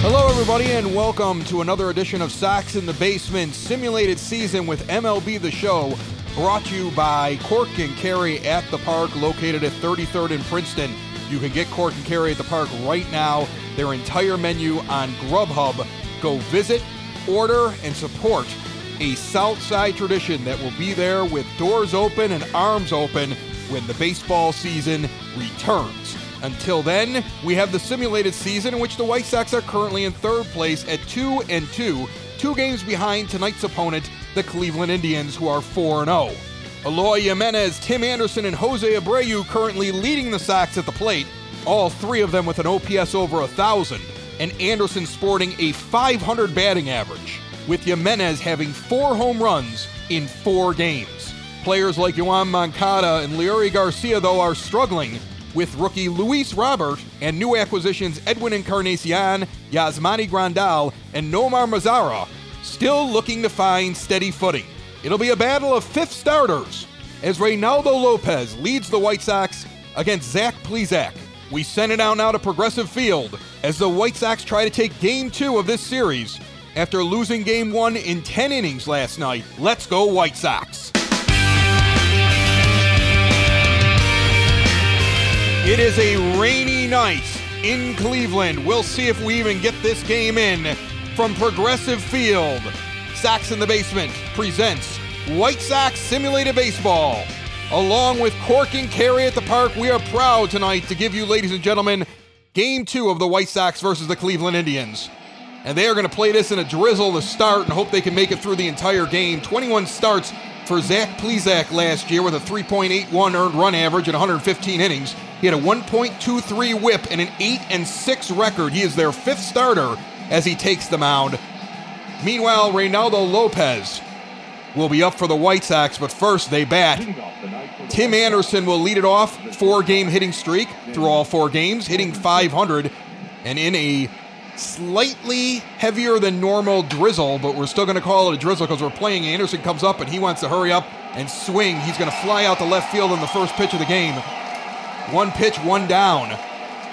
Hello, everybody, and welcome to another edition of Sox in the Basement simulated season with MLB The Show, brought to you by Cork and Kerry at the Park, located at 33rd and Princeton. You can get Cork and Kerry at the Park right now. Their entire menu on Grubhub. Go visit, order, and support a Southside tradition that will be there with doors open and arms open when the baseball season returns. Until then, we have the simulated season in which the White Sox are currently in third place at 2 and 2, two games behind tonight's opponent, the Cleveland Indians, who are 4 0. Eloy Jimenez, Tim Anderson, and Jose Abreu currently leading the Sox at the plate, all three of them with an OPS over 1,000, and Anderson sporting a 500 batting average, with Jimenez having four home runs in four games. Players like Yoan Moncada and Leury Garcia, though, are struggling with rookie Luis Robert and new acquisitions Edwin Encarnacion, Yasmani Grandal, and Nomar Mazara still looking to find steady footing. It'll be a battle of fifth starters as Reynaldo Lopez leads the White Sox against Zach Plesac. We send it out now to Progressive Field as the White Sox try to take game two of this series after losing game one in 10 innings last night. Let's go, White Sox! It is a rainy night in Cleveland. We'll see if we even get this game in from Progressive Field. Sox in the Basement presents White Sox Simulated Baseball. Along with Cork and Kerry at the Park, we are proud tonight to give you, ladies and gentlemen, game two of the White Sox versus the Cleveland Indians. And they are going to play this in a drizzle to start and hope they can make it through the entire game. 21 starts for Zach Plesac last year with a 3.81 earned run average in 115 innings. He had a 1.23 whip and an 8 and 6 record. He is their fifth starter as he takes the mound. Meanwhile, Reynaldo Lopez will be up for the White Sox, but first they bat. Tim Anderson will lead it off, four game hitting streak through all four games, hitting 500 and in a slightly heavier than normal drizzle, but we're still going to call it a drizzle because we're playing. Anderson comes up and he wants to hurry up and swing. He's going to fly out to left field in the first pitch of the game. One pitch, one down.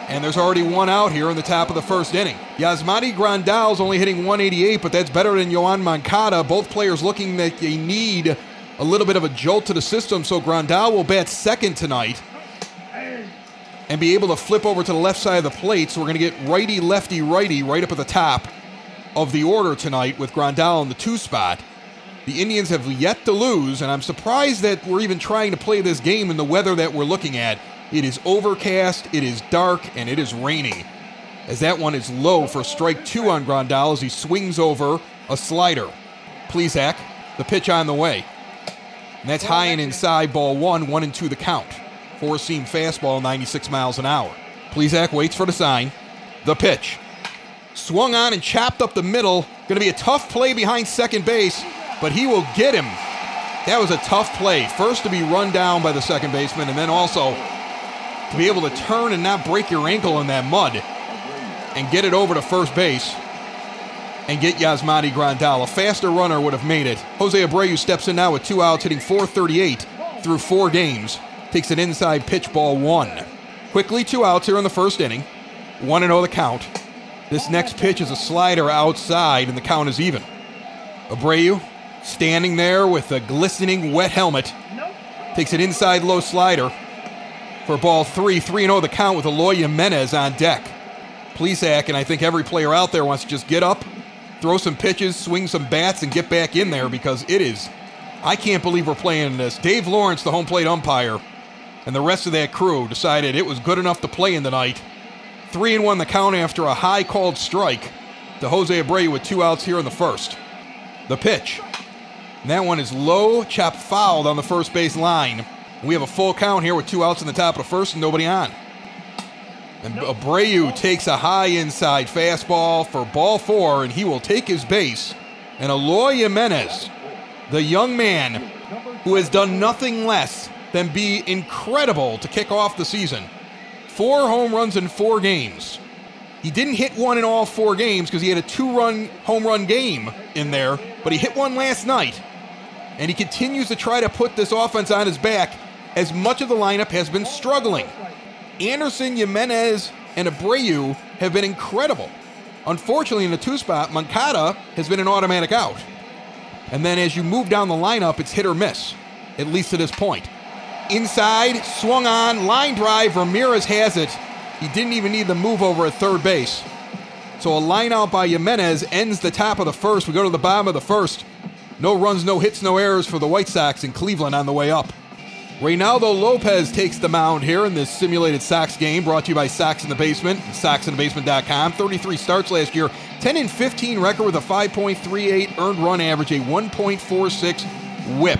And there's already one out here in the top of the first inning. Yasmani Grandal's only hitting 188, but that's better than Yoan Moncada. Both players looking that they need a little bit of a jolt to the system, so Grandal will bat second tonight and be able to flip over to the left side of the plate. So we're going to get righty, lefty, righty right up at the top of the order tonight with Grandal in the two spot. The Indians have yet to lose, and I'm surprised that we're even trying to play this game in the weather that we're looking at. It is overcast, it is dark, and it is raining. As that one is low for strike two on Grandal as he swings over a slider. Plesac, the pitch on the way. And that's high and inside, ball one, one and two the count. Four seam fastball, 96 miles an hour. Plesac waits for the sign. The pitch. Swung on and chopped up the middle. Going to be a tough play behind second base, but he will get him. That was a tough play. First to be run down by the second baseman, and then also to be able to turn and not break your ankle in that mud and get it over to first base and get Yasmani Grandal. A faster runner would have made it. Jose Abreu steps in now with two outs, hitting 438 through four games takes an inside pitch ball one. Quickly, two outs here in the first inning. 1 0 the count. This next pitch is a slider outside, and the count is even. Abreu standing there with a glistening wet helmet. Takes an inside low slider for ball three. 3 0 the count with Eloy Jimenez on deck. Please, Plesac, and I think every player out there wants to just get up, throw some pitches, swing some bats, and get back in there because it is. I can't believe we're playing this. Dave Lawrence, the home plate umpire, and the rest of that crew decided it was good enough to play in the night. Three and one the count after a high called strike to Jose Abreu with two outs here in the first. The pitch. And that one is low, chopped fouled on the first base line. We have a full count here with two outs in the top of the first and nobody on. And Abreu takes a high inside fastball for ball four, and he will take his base. And Eloy Jimenez the young man who has done nothing less than be incredible to kick off the season. Four home runs in four games. He didn't hit one in all four games because he had a two run home run game in there, but he hit one last night. And he continues to try to put this offense on his back as much of the lineup has been struggling. Anderson, Jimenez, and Abreu have been incredible. Unfortunately, in the two spot, Moncada has been an automatic out. And then as you move down the lineup, it's hit or miss, at least to this point. Inside, swung on, line drive, Ramirez has it. He didn't even need the move over at third base. So a line out by Jimenez ends the top of the first. We go to the bottom of the first. No runs, no hits, no errors for the White Sox in Cleveland on the way up. Reynaldo Lopez takes the mound here in this simulated Sox game brought to you by Sox in the Basement, SoxInTheBasement.com. 33 starts last year, 10 and 15 record with a 5.38 earned run average, a 1.46 whip.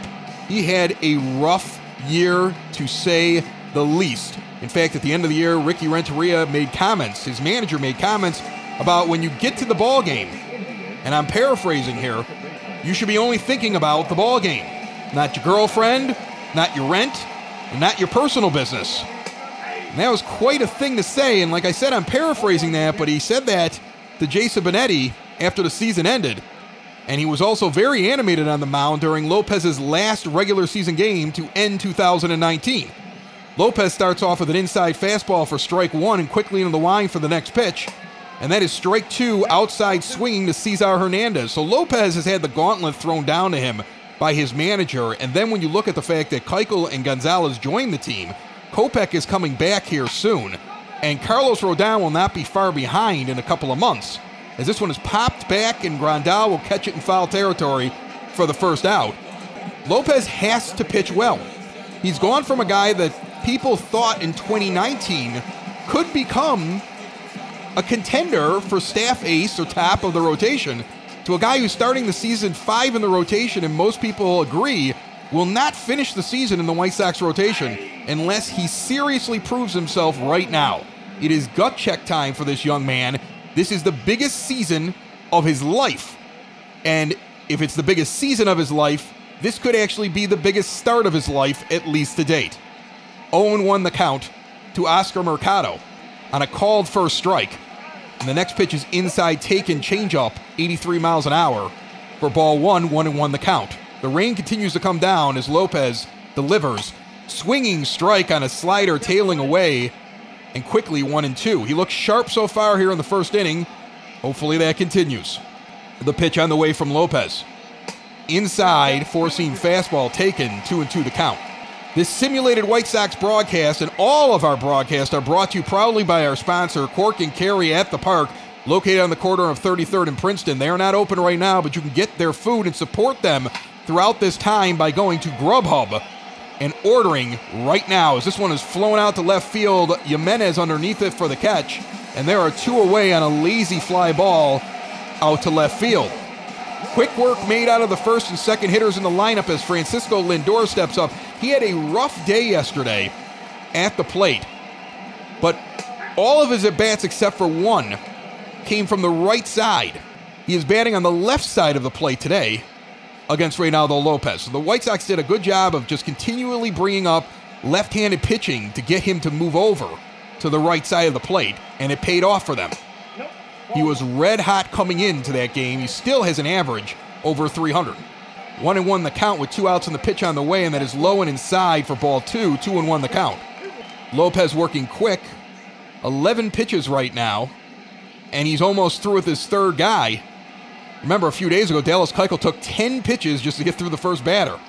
He had a rough year to say the least. In fact, at the end of the year, Ricky Renteria made comments, his manager made comments about when you get to the ball game, and I'm paraphrasing here, you should be only thinking about the ball game, not your girlfriend, not your rent, and not your personal business. And that was quite a thing to say, and like I said, I'm paraphrasing that, but he said that to Jason Benetti after the season ended. And he was also very animated on the mound during Lopez's last regular season game to end 2019. Lopez starts off with an inside fastball for strike one and quickly into the line for the next pitch. And that is strike two outside swinging to Cesar Hernandez. So Lopez has had the gauntlet thrown down to him by his manager. And then when you look at the fact that Keuchel and Gonzalez joined the team, Kopech is coming back here soon. And Carlos Rodon will not be far behind in a couple of months. As this one is popped back and Grandal will catch it in foul territory for the first out. Lopez has to pitch well. He's gone from a guy that people thought in 2019 could become a contender for staff ace or top of the rotation to a guy who's starting the season five in the rotation, and most people agree will not finish the season in the White Sox rotation unless he seriously proves himself right now. It is gut check time for this young man. This is the biggest season of his life. And if it's the biggest season of his life, this could actually be the biggest start of his life, at least to date. Owen won the count to Oscar Mercado on a called first strike. And the next pitch is inside taken changeup, 83 miles an hour. For ball one, one and one the count. The rain continues to come down as Lopez delivers. Swinging strike on a slider tailing away, and quickly one and two. He looks sharp so far here in the first inning. Hopefully that continues. The pitch on the way from Lopez. Inside, four seam fastball taken, two and two to count. This simulated White Sox broadcast and all of our broadcasts are brought to you proudly by our sponsor, Cork and Kerry at the Park, located on the corner of 33rd and Princeton. They are not open right now, but you can get their food and support them throughout this time by going to Grubhub and ordering right now. As this one is flown out to left field, Jimenez underneath it for the catch, and there are two away on a lazy fly ball out to left field. Quick work made out of the first and second hitters in the lineup as Francisco Lindor steps up. He had a rough day yesterday at the plate, but all of his at bats except for one came from the right side. He is batting on the left side of the plate today against Reynaldo Lopez. So the White Sox did a good job of just continually bringing up left handed pitching to get him to move over to the right side of the plate, and it paid off for them. He was red hot coming into that game. He still has an average over 300. One and one the count with two outs in the pitch on the way, and that is low and inside for ball two. Two and one the count. Lopez working quick. 11 pitches right now, and he's almost through with his third guy. Remember, a few days ago, Dallas Keuchel took 10 pitches just to get through the first batter.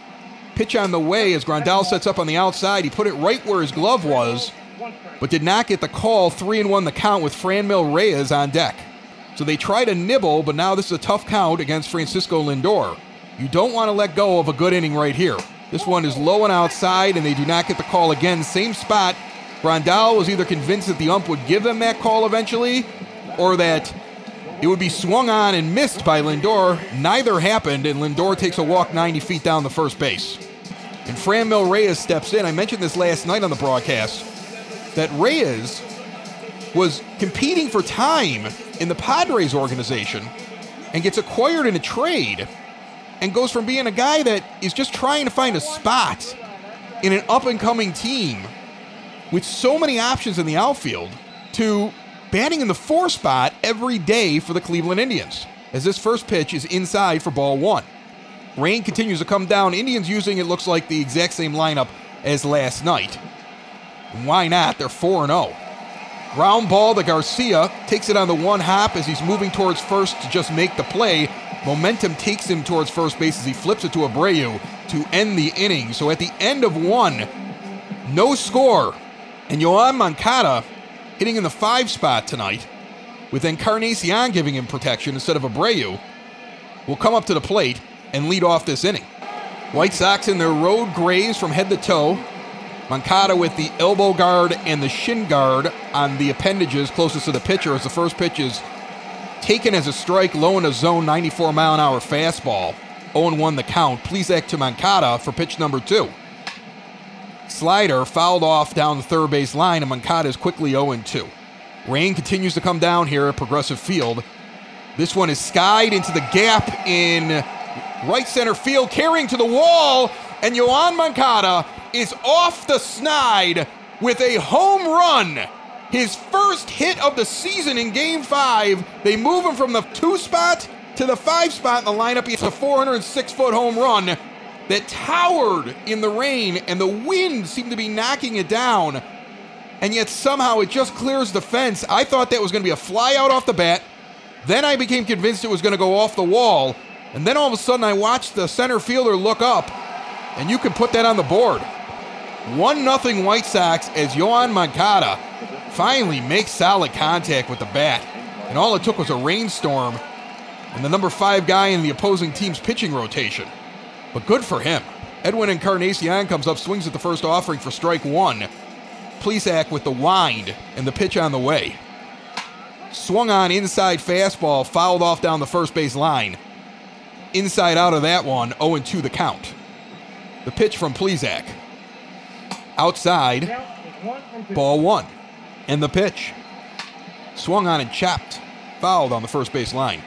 Pitch on the way as Grandal sets up on the outside. He put it right where his glove was, but did not get the call. Three and one the count with Franmil Reyes on deck. So they try to nibble, but now this is a tough count against Francisco Lindor. You don't want to let go of a good inning right here. This one is low and outside, and they do not get the call again. Same spot. Grandal was either convinced that the ump would give them that call eventually, or that it would be swung on and missed by Lindor. Neither happened, and Lindor takes a walk 90 feet down the first base. And Franmil Reyes steps in. I mentioned this last night on the broadcast that Reyes was competing for time in the Padres organization and gets acquired in a trade and goes from being a guy that is just trying to find a spot in an up and coming team with so many options in the outfield to batting in the four spot every day for the Cleveland Indians. As this first pitch is inside for ball one. Rain continues to come down. Indians using it looks like the exact same lineup as last night. Why not? They're 4 0. Ground ball to Garcia. Takes it on the one hop as he's moving towards first to just make the play. Momentum takes him towards first base as he flips it to Abreu to end the inning. So at the end of one, no score. And Yoan Moncada hitting in the five spot tonight, with Encarnacion giving him protection instead of Abreu, will come up to the plate and lead off this inning. White Sox in their road grays from head to toe. Moncada with the elbow guard and the shin guard on the appendages closest to the pitcher as the first pitch is taken as a strike low in a zone 94 mile an hour fastball. 0 1 the count. Plesac to Moncada for pitch number two. Slider fouled off down the third base line, and Moncada is quickly 0 2. Rain continues to come down here at Progressive Field. This one is skied into the gap in right center field, carrying to the wall, and Yoan Moncada is off the snide with a home run. His first hit of the season in game five. They move him from the two spot to the five spot in the lineup. It's a 406 foot home run that towered in the rain, and the wind seemed to be knocking it down. And yet somehow it just clears the fence. I thought that was going to be a fly out off the bat. Then I became convinced it was going to go off the wall. And then all of a sudden I watched the center fielder look up, and you can put that on the board. 1 0 White Sox as Yoan Moncada finally makes solid contact with the bat. And all it took was a rainstorm and the number five guy in the opposing team's pitching rotation. But good for him. Edwin Encarnacion comes up, swings at the first offering for strike one. Plesac with the wind and the pitch on the way. Swung on inside fastball, fouled off down the first base line. Inside out of that one, 0 2 the count. The pitch from Plesac. Outside, ball one. And the pitch. Swung on and chapped, fouled on the first base line.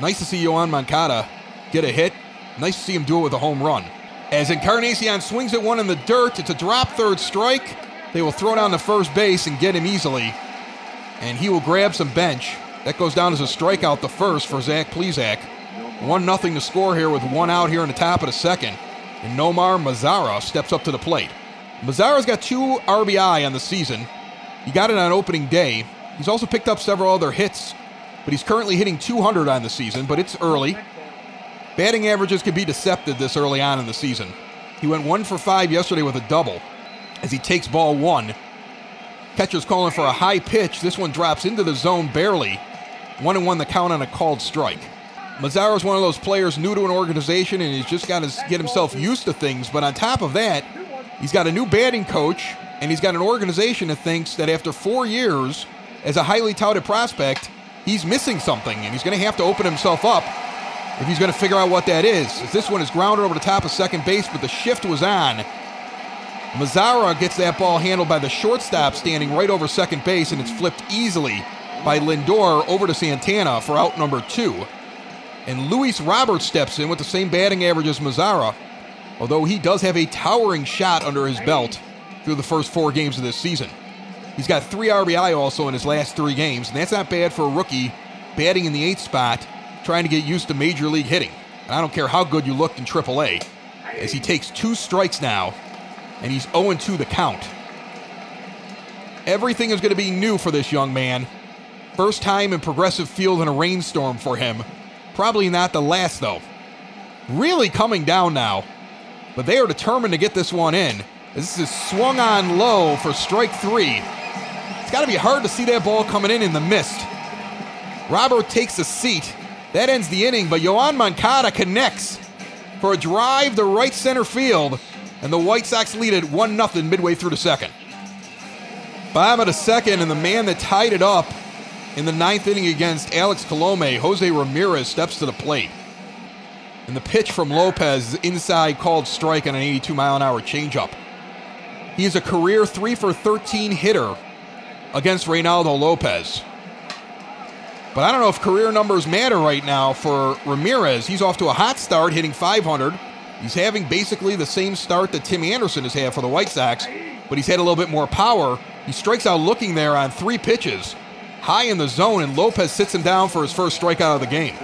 Nice to see Yoan Moncada get a hit. Nice to see him do it with a home run. As Encarnacion swings at one in the dirt, it's a drop third strike. They will throw down the first base and get him easily. And he will grab some bench. That goes down as a strikeout the first for Zach Plesac. 1 0 to score here with one out here in the top of the second. And Nomar Mazara steps up to the plate. Mazara's got two RBI on the season. He got it on opening day. He's also picked up several other hits, but he's currently hitting 200 on the season, but it's early. Batting averages can be deceptive this early on in the season. He went one for five yesterday with a double as he takes ball one. Catcher's calling for a high pitch. This one drops into the zone barely. One and one the count on a called strike. Mazara is one of those players new to an organization and he's just got to get himself used to things. But on top of that, he's got a new batting coach and he's got an organization that thinks that after four years as a highly touted prospect, he's missing something and he's going to have to open himself up if he's going to figure out what that is. As this one is grounded over the top of second base, but the shift was on. Mazara gets that ball handled by the shortstop standing right over second base, and it's flipped easily by Lindor over to Santana for out number two. And Luis Roberts steps in with the same batting average as Mazara, although he does have a towering shot under his belt through the first four games of this season. He's got three RBI also in his last three games, and that's not bad for a rookie batting in the eighth spot, trying to get used to major league hitting. And I don't care how good you looked in AAA, as he takes two strikes now and he's 0 2 the count. Everything is going to be new for this young man. First time in progressive field in a rainstorm for him. Probably not the last, though. Really coming down now, but they are determined to get this one in. This is swung on low for strike three. It's got to be hard to see that ball coming in in the mist. Robert takes a seat. That ends the inning, but Yoan Moncada connects for a drive to right center field and the White Sox lead it 1 0 midway through the second. Bottom of the second, and the man that tied it up in the ninth inning against Alex Colome, Jose Ramirez, steps to the plate. And the pitch from Lopez inside called strike on an 82 mile an hour changeup. He is a career 3 for 13 hitter against Reynaldo Lopez. But I don't know if career numbers matter right now for Ramirez. He's off to a hot start, hitting 500. He's having basically the same start that Tim Anderson has had for the White Sox, but he's had a little bit more power. He strikes out looking there on three pitches, high in the zone, and Lopez sits him down for his first strikeout of the game.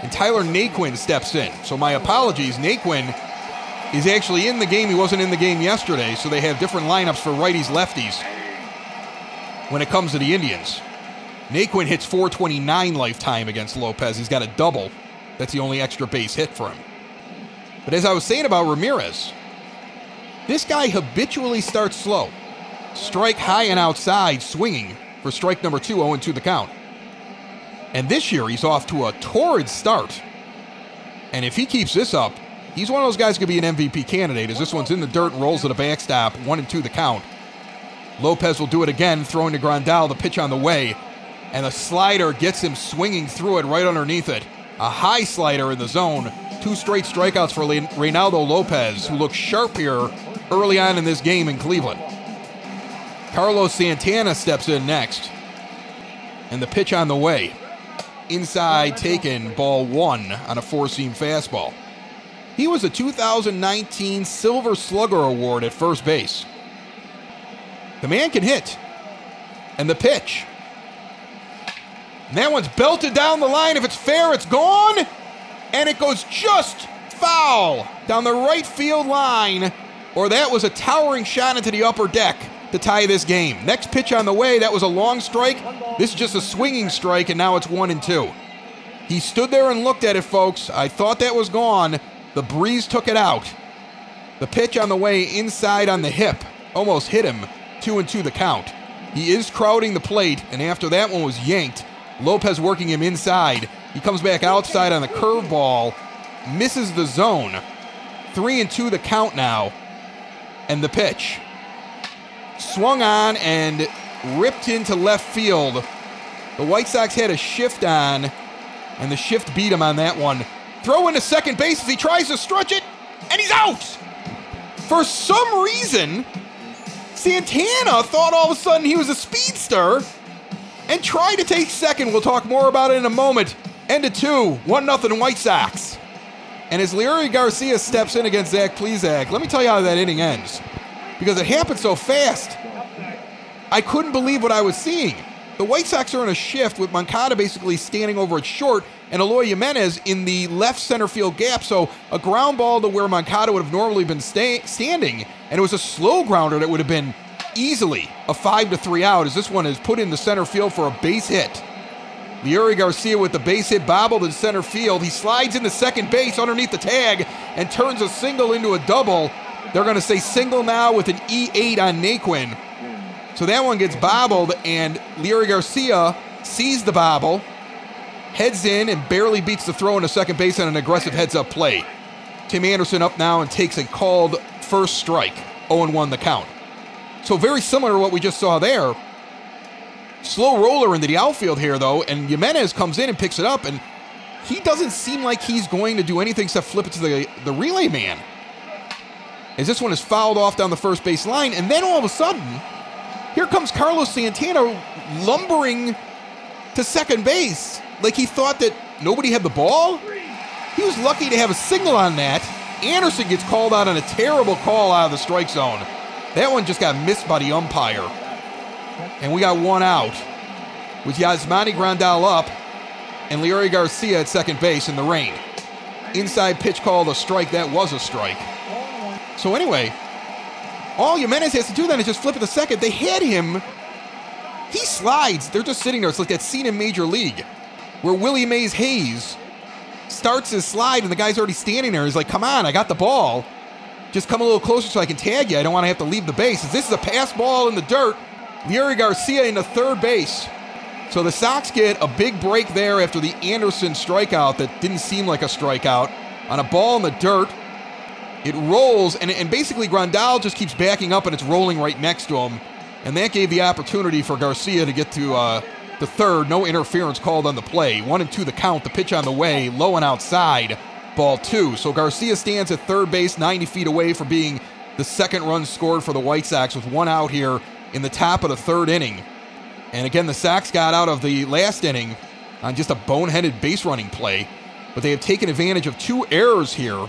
And Tyler Naquin steps in. So my apologies. Naquin is actually in the game. He wasn't in the game yesterday, so they have different lineups for righties, lefties when it comes to the Indians. Naquin hits 429 lifetime against Lopez. He's got a double. That's the only extra base hit for him. But as I was saying about Ramirez, this guy habitually starts slow. Strike high and outside, swinging for strike number two, 0 2 the count. And this year, he's off to a torrid start. And if he keeps this up, he's one of those guys who could be an MVP candidate as this one's in the dirt and rolls to the backstop, 1 and 2 the count. Lopez will do it again, throwing to Grandal, the pitch on the way, and the slider gets him swinging through it right underneath it. A high slider in the zone. Two straight strikeouts for Reynaldo Lopez, who looks sharp here early on in this game in Cleveland. Carlos Santana steps in next. And the pitch on the way. Inside taken, ball one on a four seam fastball. He was a 2019 Silver Slugger Award at first base. The man can hit. And the pitch. That one's belted down the line. If it's fair, it's gone. And it goes just foul down the right field line. Or that was a towering shot into the upper deck to tie this game. Next pitch on the way, that was a long strike. This is just a swinging strike, and now it's one and two. He stood there and looked at it, folks. I thought that was gone. The breeze took it out. The pitch on the way inside on the hip almost hit him. Two and two the count. He is crowding the plate, and after that one was yanked, Lopez working him inside. He comes back outside on the curveball, misses the zone. Three and two the count now. And the pitch. Swung on and ripped into left field. The White Sox had a shift on, and the shift beat him on that one. Throw into second base as he tries to stretch it, and he's out! For some reason, Santana thought all of a sudden he was a speedster and try to take second. We'll talk more about it in a moment. End of two, 1 nothing White Sox. And as Leury Garcia steps in against Zach Plesac, let me tell you how that inning ends. Because it happened so fast. I couldn't believe what I was seeing. The White Sox are in a shift with Moncada basically standing over at short and Eloy Jimenez in the left center field gap. So a ground ball to where Moncada would have normally been standing, and it was a slow grounder that would have been easily a five to three out as this one is put in the center field for a base hit. Leury Garcia with the base hit bobbled in center field. He slides into second base underneath the tag and turns a single into a double. They're going to say single now with an E8 on Naquin. So that one gets bobbled, and Leury Garcia sees the bobble, heads in, and barely beats the throw into second base on an aggressive heads up play. Tim Anderson up now and takes a called first strike, 0 1 the count. So very similar to what we just saw there. Slow roller into the outfield here, though, and Jimenez comes in and picks it up, and he doesn't seem like he's going to do anything except flip it to the, the relay man. As this one is fouled off down the first base line, and then all of a sudden, here comes Carlos Santana lumbering to second base like he thought that nobody had the ball. He was lucky to have a signal on that. Anderson gets called out on a terrible call out of the strike zone. That one just got missed by the umpire. And we got one out with Yasmani Grandal up and Leury Garcia at second base in the rain. Inside pitch called a strike. That was a strike. So anyway, all Jimenez has to do then is just flip it to second. They hit him. He slides. They're just sitting there. It's like that scene in Major League where Willie Mays Hayes starts his slide and the guy's already standing there. He's like, come on, I got the ball. Just come a little closer so I can tag you. I don't want to have to leave the base. This is a pass ball in the dirt. Leury Garcia in the third base. So the Sox get a big break there after the Anderson strikeout that didn't seem like a strikeout on a ball in the dirt. It rolls, and, and basically Grandal just keeps backing up and it's rolling right next to him. And that gave the opportunity for Garcia to get to uh, the third. No interference called on the play. One and two the count. The pitch on the way, low and outside ball two. So Garcia stands at third base, 90 feet away from being the second run scored for the White Sox with one out here in the top of the third inning. And again, the Sox got out of the last inning on just a boneheaded base running play, but they have taken advantage of two errors here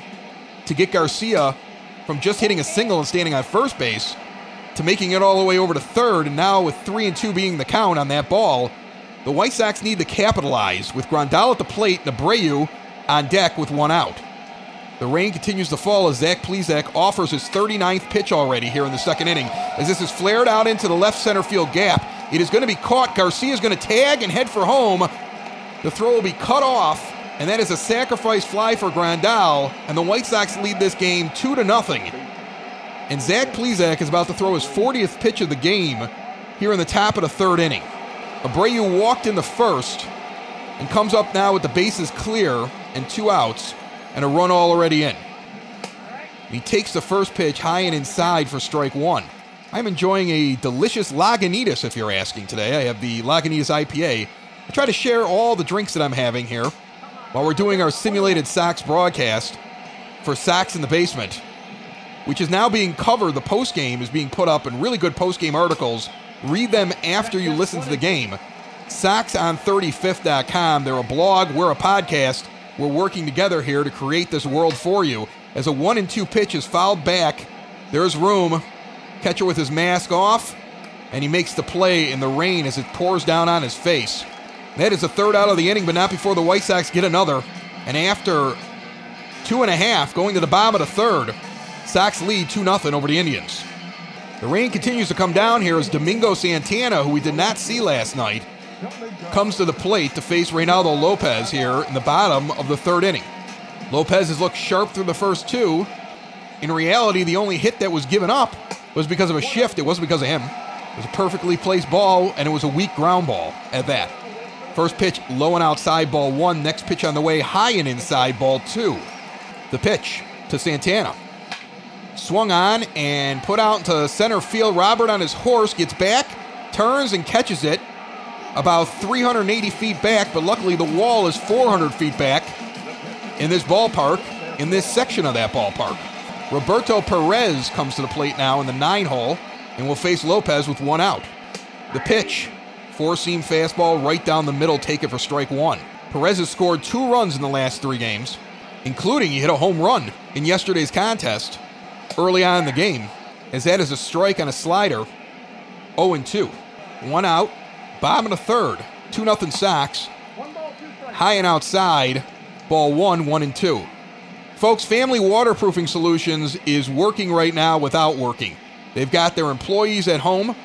to get Garcia from just hitting a single and standing on first base to making it all the way over to third. And now, with three and two being the count on that ball, the White Sox need to capitalize with Grandal at the plate and Abreu on deck with one out. The rain continues to fall as Zach Plesac offers his 39th pitch already here in the second inning. As this is flared out into the left center field gap, it is going to be caught. Garcia is going to tag and head for home. The throw will be cut off, and that is a sacrifice fly for Grandal, and the White Sox lead this game two to nothing. And Zach Plesac is about to throw his 40th pitch of the game here in the top of the third inning. Abreu walked in the first and comes up now with the bases clear and two outs and a run already in. He takes the first pitch high and inside for strike one. I'm enjoying a delicious Lagunitas, if you're asking today. I have the Lagunitas IPA. I try to share all the drinks that I'm having here while we're doing our simulated Sox broadcast for Sox in the Basement, which is now being covered. The post game is being put up in really good post game articles. Read them after you listen to the game. SoxOn35th.com. They're a blog, we're a podcast. We're working together here to create this world for you. As a one and two pitch is fouled back, there's room. Catcher with his mask off, and he makes the play in the rain as it pours down on his face. That is the third out of the inning, but not before the White Sox get another. And after two and a half, going to the bottom of the third, Sox lead 2 0 over the Indians. The rain continues to come down here as Domingo Santana, who we did not see last night, comes to the plate to face Reynaldo Lopez here in the bottom of the third inning. Lopez has looked sharp through the first two. In reality, the only hit that was given up was because of a shift. It wasn't because of him. It was a perfectly placed ball, and it was a weak ground ball at that. First pitch, low and outside, ball one. Next pitch on the way, high and inside, ball two. The pitch to Santana. Swung on and put out into center field. Robert on his horse gets back, turns and catches it about 380 feet back, but luckily the wall is 400 feet back in this ballpark, in this section of that ballpark. Roberto Perez comes to the plate now in the nine hole and will face Lopez with one out. The pitch, four seam fastball right down the middle, take it for strike one. Perez has scored two runs in the last three games, including he hit a home run in yesterday's contest early on in the game, as that is a strike on a slider, 0 2. One out, bottom of the third, 2 0 Sox. High and outside, ball one, one and two. Folks, Family Waterproofing Solutions is working right now without working. They've got their employees at home.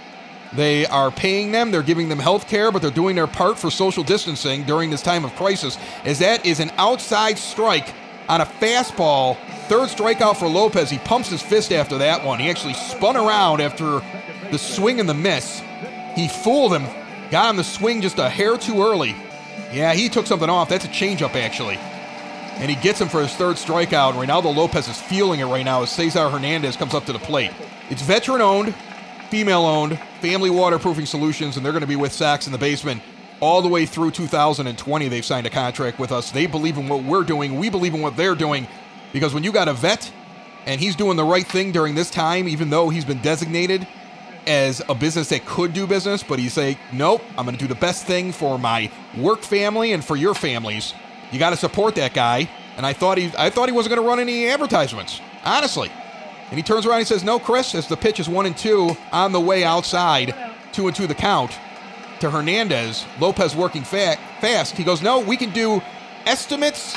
They are paying them, they're giving them health care, but they're doing their part for social distancing during this time of crisis, as that is an outside strike on a fastball. Third strikeout for Lopez. He pumps his fist after that one. He actually spun around after the swing and the miss. He fooled him, got him the swing just a hair too early. Yeah, he took something off. That's a changeup, actually. And he gets him for his third strikeout. Reynaldo Lopez is feeling it right now as Cesar Hernandez comes up to the plate. It's veteran owned, female owned, family waterproofing solutions, and they're going to be with Sox in the basement all the way through 2020. They've signed a contract with us. They believe in what we're doing. We believe in what they're doing. Because when you got a vet and he's doing the right thing during this time, even though he's been designated as a business that could do business, but he's say, nope, I'm going to do the best thing for my work family and for your families. You got to support that guy. And I thought he, I thought he wasn't going to run any advertisements, honestly. And he turns around and says, "No, Chris." As the pitch is one and two on the way outside, two and two the count to Hernandez. Lopez working fa- fast. He goes, "No, we can do estimates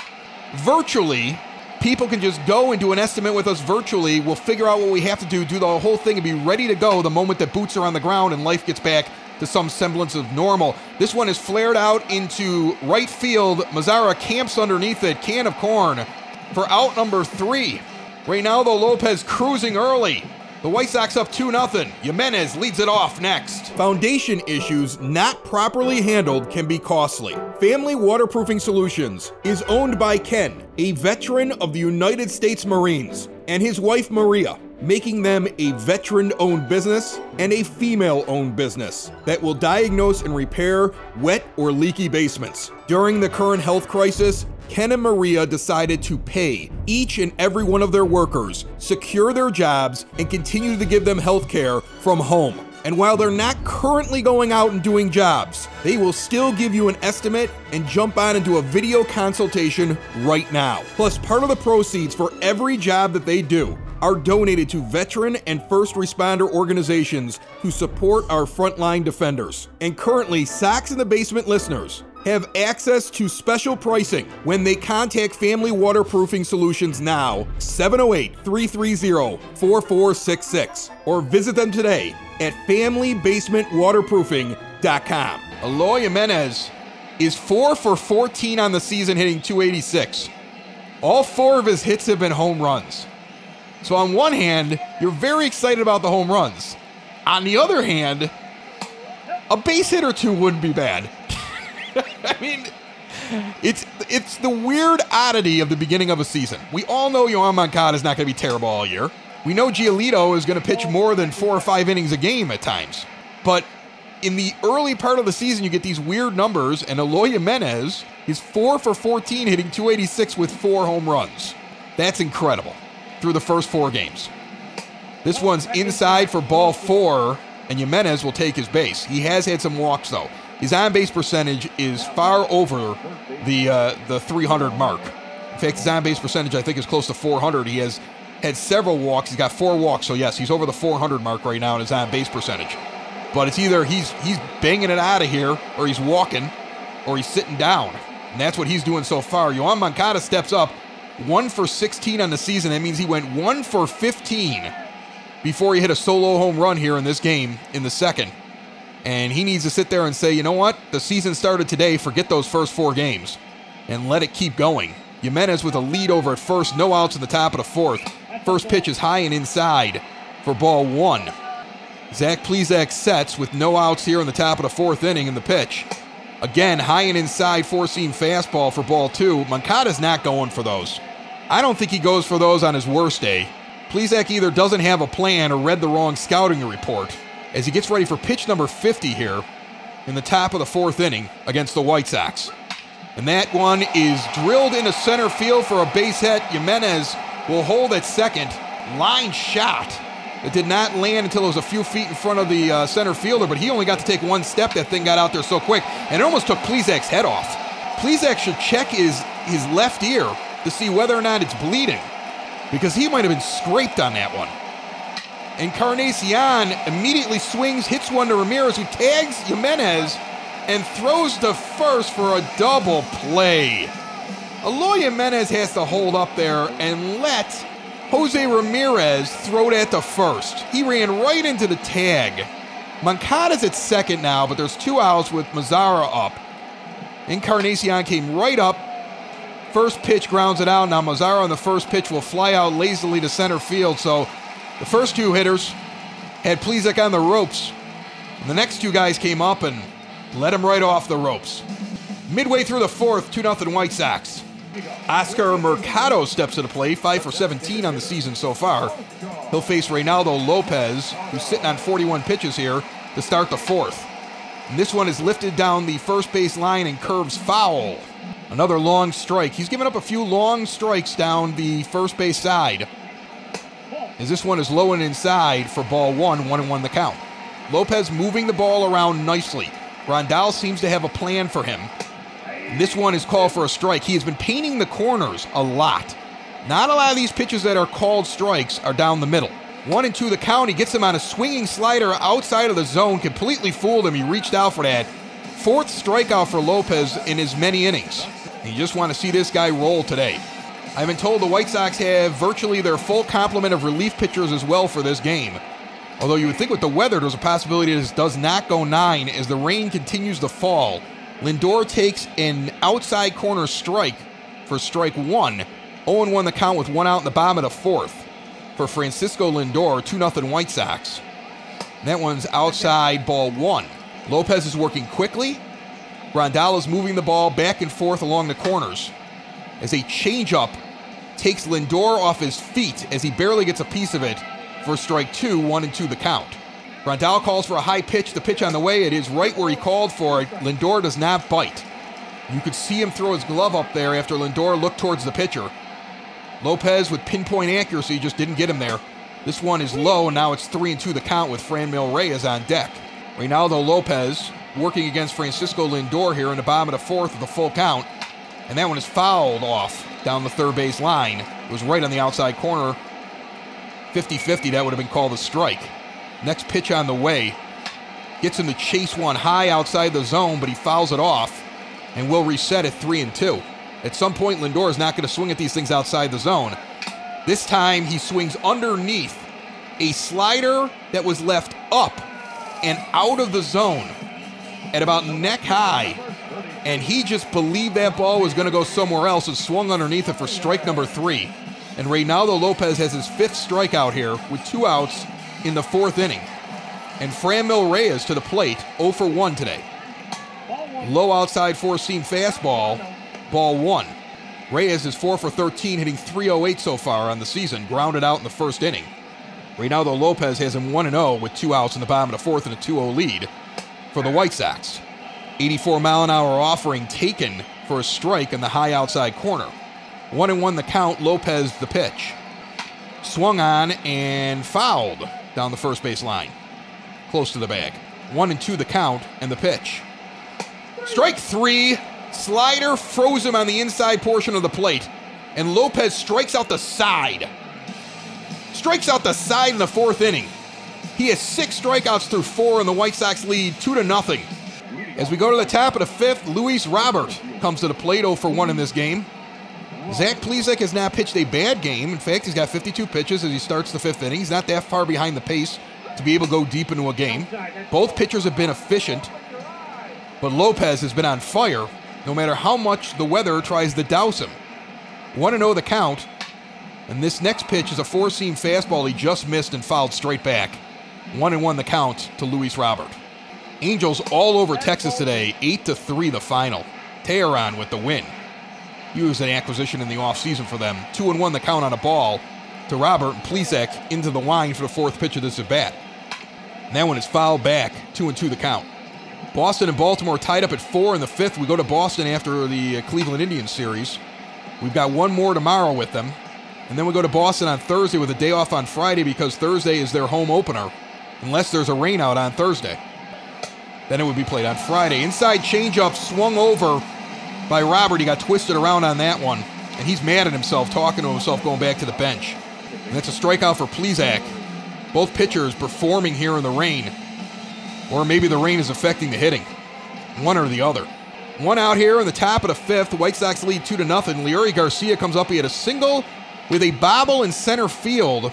virtually people can just go and do an estimate with us virtually. We'll figure out what we have to do, do the whole thing, and be ready to go the moment that boots are on the ground and life gets back to some semblance of normal. This one is flared out into right field. Mazara camps underneath it. Can of corn for out number three. Reynaldo Lopez cruising early. The White Sox up 2 0. Jimenez leads it off next. Foundation issues not properly handled can be costly. Family Waterproofing Solutions is owned by Ken, a veteran of the United States Marines, and his wife Maria, making them a veteran owned business and a female owned business that will diagnose and repair wet or leaky basements. During the current health crisis, Ken and Maria decided to pay each and every one of their workers, secure their jobs, and continue to give them health care from home. And while they're not currently going out and doing jobs, they will still give you an estimate and jump on into a video consultation right now. Plus, part of the proceeds for every job that they do are donated to veteran and first responder organizations who support our frontline defenders. And currently, Sox in the Basement listeners have access to special pricing when they contact Family Waterproofing Solutions now, 708 330 4466, or visit them today at FamilyBasementWaterproofing.com. Eloy Jimenez is 4 for 14 on the season, hitting 286. All four of his hits have been home runs. So, on one hand, you're very excited about the home runs. On the other hand, a base hit or two wouldn't be bad. I mean, it's it's the weird oddity of the beginning of a season. We all know Yoan Moncada is not going to be terrible all year. We know Giolito is going to pitch more than four or five innings a game at times. But in the early part of the season, you get these weird numbers, and Eloy Jimenez is four for 14, hitting 286 with four home runs. That's incredible through the first four games. This one's inside for ball four, and Jimenez will take his base. He has had some walks, though. His on base percentage is far over the uh, the 300 mark. In fact, his on base percentage I think is close to 400. He has had several walks. He's got four walks, so yes, he's over the 400 mark right now in his on base percentage. But it's either he's he's banging it out of here, or he's walking, or he's sitting down, and that's what he's doing so far. Yoan Moncada steps up, one for 16 on the season. That means he went one for 15 before he hit a solo home run here in this game in the second. And he needs to sit there and say, you know what? The season started today. Forget those first four games and let it keep going. Jimenez with a lead over at first, no outs in the top of the fourth. First pitch is high and inside for ball one. Zach Plesac sets with no outs here in the top of the fourth inning in the pitch. Again, high and inside four seam fastball for ball two. Moncada's not going for those. I don't think he goes for those on his worst day. Plesac either doesn't have a plan or read the wrong scouting report as he gets ready for pitch number 50 here in the top of the fourth inning against the White Sox. And that one is drilled into center field for a base hit. Jimenez will hold at second. Line shot. It did not land until it was a few feet in front of the uh, center fielder, but he only got to take one step. That thing got out there so quick, and it almost took Plesac's head off. Plesac should check his, his left ear to see whether or not it's bleeding, because he might have been scraped on that one. Encarnacion immediately swings, hits one to Ramirez, who tags Jimenez and throws to first for a double play. Eloy Jimenez has to hold up there and let Jose Ramirez throw that to first. He ran right into the tag. Moncada's at second now, but there's two outs with Mazara up. Encarnacion came right up. First pitch grounds it out. Now Mazara on the first pitch will fly out lazily to center field. So the first two hitters had Plesac on the ropes. And the next two guys came up and let him right off the ropes. Midway through the fourth, 2 0 White Sox. Oscar Mercado steps to the plate, 5 for 17 on the season so far. He'll face Reynaldo Lopez, who's sitting on 41 pitches here to start the fourth. And this one is lifted down the first base line and curves foul. Another long strike. He's given up a few long strikes down the first base side as this one is low and inside for ball one, one and one the count. Lopez moving the ball around nicely. Grandal seems to have a plan for him. This one is called for a strike. He has been painting the corners a lot. Not a lot of these pitches that are called strikes are down the middle. One and two the count. He gets him on a swinging slider outside of the zone. Completely fooled him. He reached out for that. Fourth strikeout for Lopez in his many innings. You just want to see this guy roll today. I've been told the White Sox have virtually their full complement of relief pitchers as well for this game. Although you would think with the weather, there's a possibility this does not go nine as the rain continues to fall. Lindor takes an outside corner strike for strike one. 0 1 the count with one out in the bottom of the fourth for Francisco Lindor, 2 0 White Sox. That one's outside ball one. Lopez is working quickly. Grandal is moving the ball back and forth along the corners as a changeup takes Lindor off his feet as he barely gets a piece of it for strike two, one and two the count. Grandal calls for a high pitch. The pitch on the way, it is right where he called for it. Lindor does not bite. You could see him throw his glove up there after Lindor looked towards the pitcher. Lopez, with pinpoint accuracy, just didn't get him there. This one is low, and now it's 3 and 2 the count with Franmil Reyes on deck. Reynaldo Lopez working against Francisco Lindor here in the bottom of the fourth with a full count. And that one is fouled off down the third base line. It was right on the outside corner. 50 50, that would have been called a strike. Next pitch on the way. Gets him to chase one high outside the zone, but he fouls it off and will reset at 3 and 2. At some point, Lindor is not going to swing at these things outside the zone. This time, he swings underneath a slider that was left up and out of the zone at about neck high. And he just believed that ball was going to go somewhere else and swung underneath it for strike number three. And Reynaldo Lopez has his fifth strikeout here with two outs in the fourth inning. And Franmil Reyes to the plate, 0 for 1 today. Low outside four seam fastball, ball one. Reyes is 4 for 13, hitting 308 so far on the season, grounded out in the first inning. Reynaldo Lopez has him 1 0 with two outs in the bottom of the fourth and a 2 0 lead for the White Sox. 84 mile an hour offering taken for a strike in the high outside corner. 1 and 1 the count, Lopez the pitch. Swung on and fouled down the first base line, close to the bag. 1 and 2 the count and the pitch. Strike three, slider froze him on the inside portion of the plate, and Lopez strikes out the side strikes out the side in the fourth inning. He has six strikeouts through four, and the White Sox lead two to nothing. As we go to the top of the fifth, Luis Robert comes to the plate 0 for 1 in this game. Zach Plesac has now pitched a bad game. In fact, he's got 52 pitches as he starts the fifth inning. He's not that far behind the pace to be able to go deep into a game. Both pitchers have been efficient, but Lopez has been on fire no matter how much the weather tries to douse him. 1 0 the count, and this next pitch is a four seam fastball he just missed and fouled straight back. One and one the count to Luis Robert. Angels all over Texas today, 8 to 3 the final. Teheran with the win. He was an acquisition in the offseason for them. 2 and 1 the count on a ball to Robert and into the line for the fourth pitch of this at bat. That one is fouled back, 2 and 2 the count. Boston and Baltimore tied up at 4 in the fifth. We go to Boston after the uh, Cleveland Indians series. We've got one more tomorrow with them. And then we go to Boston on Thursday with a day off on Friday because Thursday is their home opener, unless there's a rainout on Thursday. Then it would be played on Friday. Inside changeup swung over by Robert. He got twisted around on that one, and he's mad at himself, talking to himself, going back to the bench. And that's a strikeout for Plesac. Both pitchers performing here in the rain, or maybe the rain is affecting the hitting. One or the other. One out here in the top of the fifth. White Sox lead two to nothing. Leury Garcia comes up. He had a single with a bobble in center field,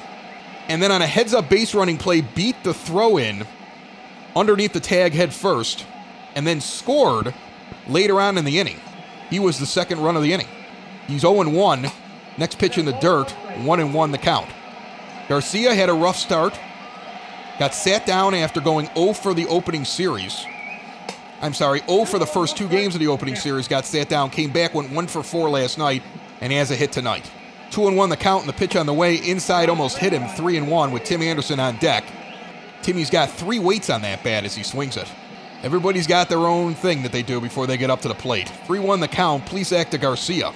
and then on a heads up base running play, beat the throw in underneath the tag head first, and then scored later on in the inning. He was the second run of the inning. He's 0 1. Next pitch in the dirt, 1 1 the count. Garcia had a rough start, got sat down after going 0 for the opening series. I'm sorry, 0 for the first two games of the opening series, got sat down, came back, went 1 for 4 last night, and has a hit tonight. Two and one the count and the pitch on the way inside almost hit him. Three and one with Tim Anderson on deck. Timmy's got three weights on that bat as he swings it. Everybody's got their own thing that they do before they get up to the plate. 3 1 the count. Plesac to Garcia.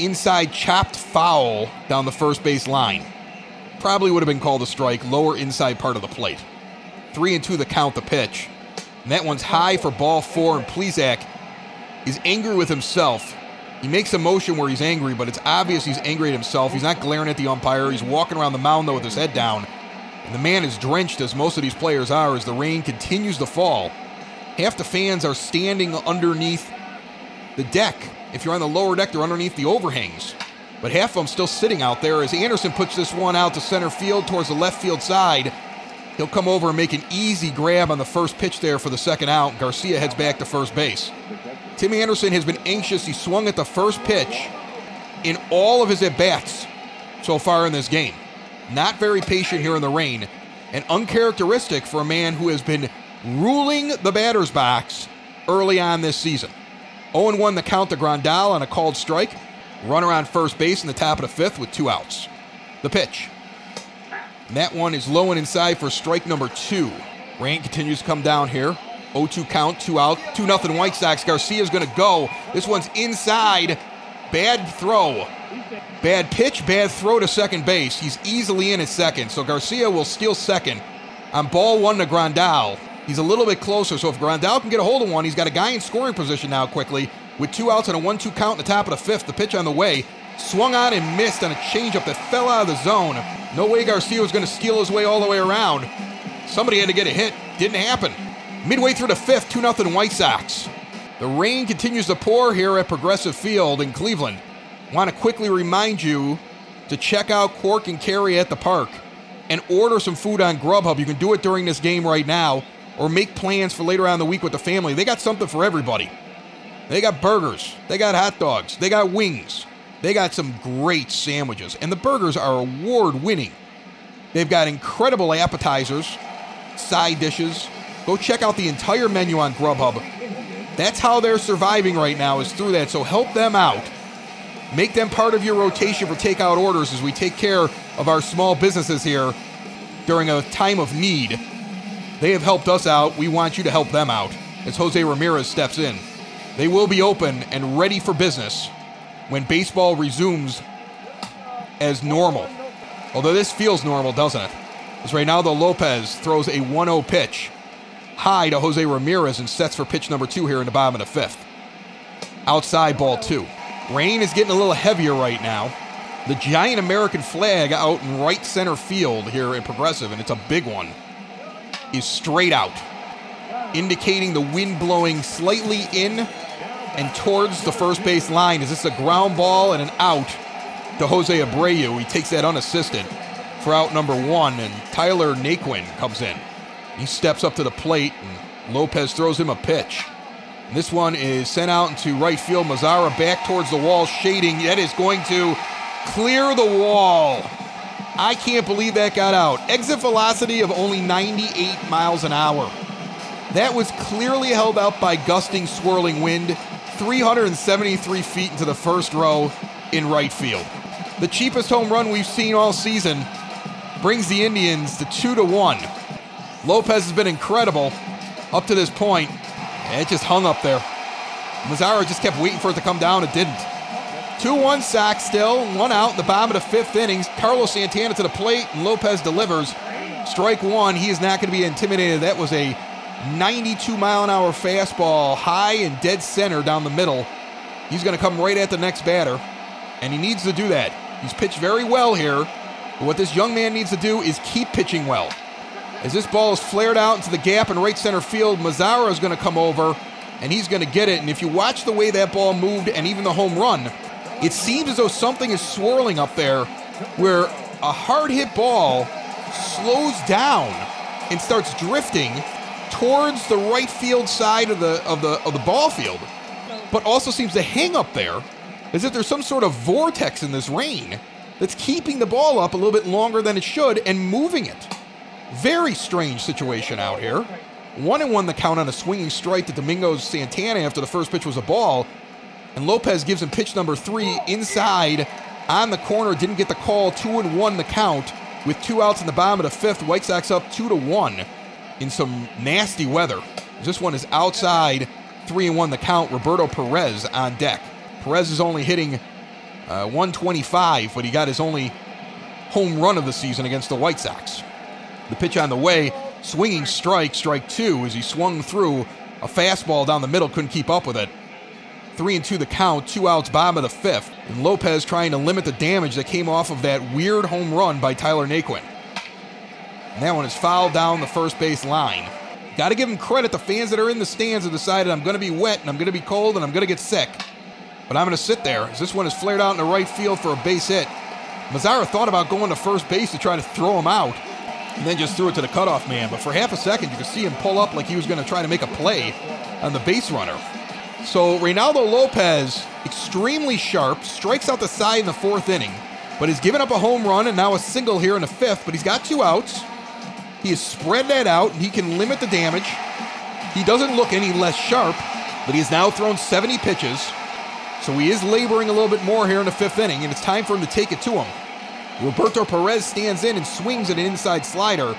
Inside chopped foul down the first base line. Probably would have been called a strike, lower inside part of the plate. 3 and 2 the count, the pitch. And that one's high for ball four, and Plesac is angry with himself he makes a motion where he's angry, but it's obvious he's angry at himself. He's not glaring at the umpire. He's walking around the mound, though, with his head down. And the man is drenched, as most of these players are, as the rain continues to fall. Half the fans are standing underneath the deck. If you're on the lower deck, they're underneath the overhangs. But half of them still sitting out there as Anderson puts this one out to center field towards the left field side. He'll come over and make an easy grab on the first pitch there for the second out. Garcia heads back to first base. Timmy Anderson has been anxious. He swung at the first pitch in all of his at bats so far in this game. Not very patient here in the rain, and uncharacteristic for a man who has been ruling the batter's box early on this season. 0 1 the count to Grandal on a called strike. Runner on first base in the top of the fifth with two outs. The pitch. And that one is low and inside for strike number two. Rain continues to come down here. 0-2 count, two out, 2 nothing White Sox. Garcia's going to go. This one's inside Bad throw. Bad pitch, bad throw to second base. He's easily in at second, so Garcia will steal second. On ball one to Grandal. He's a little bit closer, so if Grandal can get a hold of one, he's got a guy in scoring position now quickly with two outs and a 1 2 count in the top of the fifth. The pitch on the way. Swung on and missed on a changeup that fell out of the zone. No way Garcia was going to steal his way all the way around. Somebody had to get a hit. Didn't happen. Midway through the fifth, 2 0 White Sox. The rain continues to pour here at Progressive Field in Cleveland. Want to quickly remind you to check out Cork and Kerry at the park and order some food on Grubhub. You can do it during this game right now or make plans for later on in the week with the family. They got something for everybody. They got burgers, they got hot dogs, they got wings, they got some great sandwiches, and the burgers are award winning. They've got incredible appetizers, side dishes. Go check out the entire menu on Grubhub. That's how they're surviving right now, is through that. So help them out. Make them part of your rotation for takeout orders as we take care of our small businesses here during a time of need. They have helped us out. We want you to help them out as Jose Ramirez steps in. They will be open and ready for business when baseball resumes as normal. Although this feels normal, doesn't it? As Reynaldo Lopez throws a 1 0 pitch high to Jose Ramirez and sets for pitch number two here in the bottom of the fifth. Outside ball two. Rain is getting a little heavier right now. The giant American flag out in right center field here at Progressive, and it's a big one, is straight out, indicating the wind blowing slightly in and towards the first base line. Is this a ground ball and an out to Jose Abreu? He takes that unassisted for out number one, and Tyler Naquin comes in. He steps up to the plate, and Lopez throws him a pitch. This one is sent out into right field. Mazara back towards the wall, shading. That is going to clear the wall. I can't believe that got out. Exit velocity of only 98 miles an hour. That was clearly held out by gusting, swirling wind, 373 feet into the first row in right field. The cheapest home run we've seen all season brings the Indians to 2 to 1. Lopez has been incredible up to this point. It just hung up there. Mazara just kept waiting for it to come down. It didn't. 2 1 sack still, one out in the bottom of the fifth innings. Carlos Santana to the plate, and Lopez delivers. Strike one. He is not going to be intimidated. That was a 92 mile an hour fastball, high and dead center down the middle. He's going to come right at the next batter, and he needs to do that. He's pitched very well here. But what this young man needs to do is keep pitching well. As this ball is flared out into the gap in right center field, Mazara is going to come over and he's going to get it. And if you watch the way that ball moved and even the home run, it seems as though something is swirling up there where a hard hit ball slows down and starts drifting towards the right field side of the of the of the ball field, but also seems to hang up there as if there's some sort of vortex in this rain that's keeping the ball up a little bit longer than it should and moving it. Very strange situation out here. One and one the count on a swinging strike to Domingos Santana after the first pitch was a ball. And Lopez gives him pitch number three inside on the corner. Didn't get the call. Two and one the count with two outs in the bottom of the fifth. White Sox up two to one in some nasty weather. This one is outside. Three and one the count. Roberto Perez on deck. Perez is only hitting uh, 125, but he got his only home run of the season against the White Sox. The pitch on the way, swinging strike, strike two, as he swung through a fastball down the middle, couldn't keep up with it. Three and two the count, two outs, bottom of the fifth. And Lopez trying to limit the damage that came off of that weird home run by Tyler Naquin. And that one is fouled down the first base line. Got to give him credit. The fans that are in the stands have decided I'm going to be wet and I'm going to be cold and I'm going to get sick. But I'm going to sit there as this one is flared out in the right field for a base hit. Mazara thought about going to first base to try to throw him out and then just threw it to the cutoff man. But for half a second, you could see him pull up like he was going to try to make a play on the base runner. So Reynaldo Lopez, extremely sharp, strikes out the side in the fourth inning, but has given up a home run and now a single here in the fifth. But he's got two outs. He has spread that out. and He can limit the damage. He doesn't look any less sharp, but he has now thrown 70 pitches. So he is laboring a little bit more here in the fifth inning, and it's time for him to take it to him. Roberto Perez stands in and swings at an inside slider.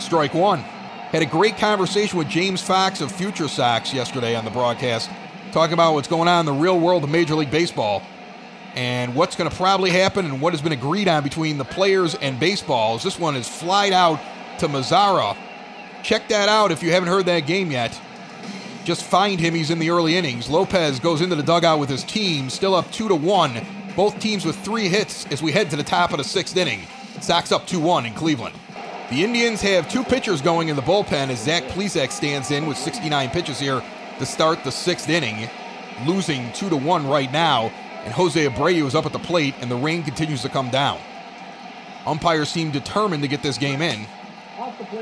Strike one. Had a great conversation with James Fox of Future Sox yesterday on the broadcast, talking about what's going on in the real world of Major League Baseball. And what's going to probably happen and what has been agreed on between the players and baseball is this one is flied out to Mazara. Check that out if you haven't heard that game yet. Just find him. He's in the early innings. Lopez goes into the dugout with his team, still up two to one. Both teams with three hits as we head to the top of the sixth inning. Sox up 2 1 in Cleveland. The Indians have two pitchers going in the bullpen as Zach Plesac stands in with 69 pitches here to start the sixth inning, losing 2 to 1 right now. And Jose Abreu is up at the plate, and the rain continues to come down. Umpires seem determined to get this game in.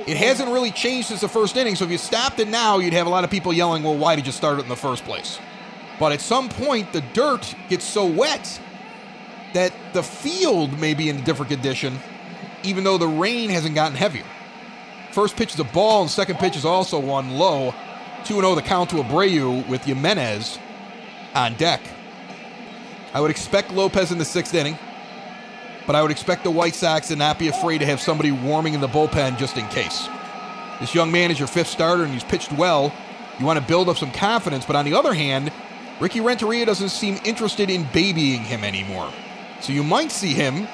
It hasn't really changed since the first inning, so if you stopped it now, you'd have a lot of people yelling, well, why did you start it in the first place? But at some point, the dirt gets so wet that the field may be in a different condition, even though the rain hasn't gotten heavier. First pitch is a ball, and second pitch is also one low. 2 0 the count to Abreu with Jimenez on deck. I would expect Lopez in the sixth inning, but I would expect the White Sox to not be afraid to have somebody warming in the bullpen just in case. This young man is your fifth starter and he's pitched well. You want to build up some confidence, but on the other hand, Ricky Renteria doesn't seem interested in babying him anymore. So you might see him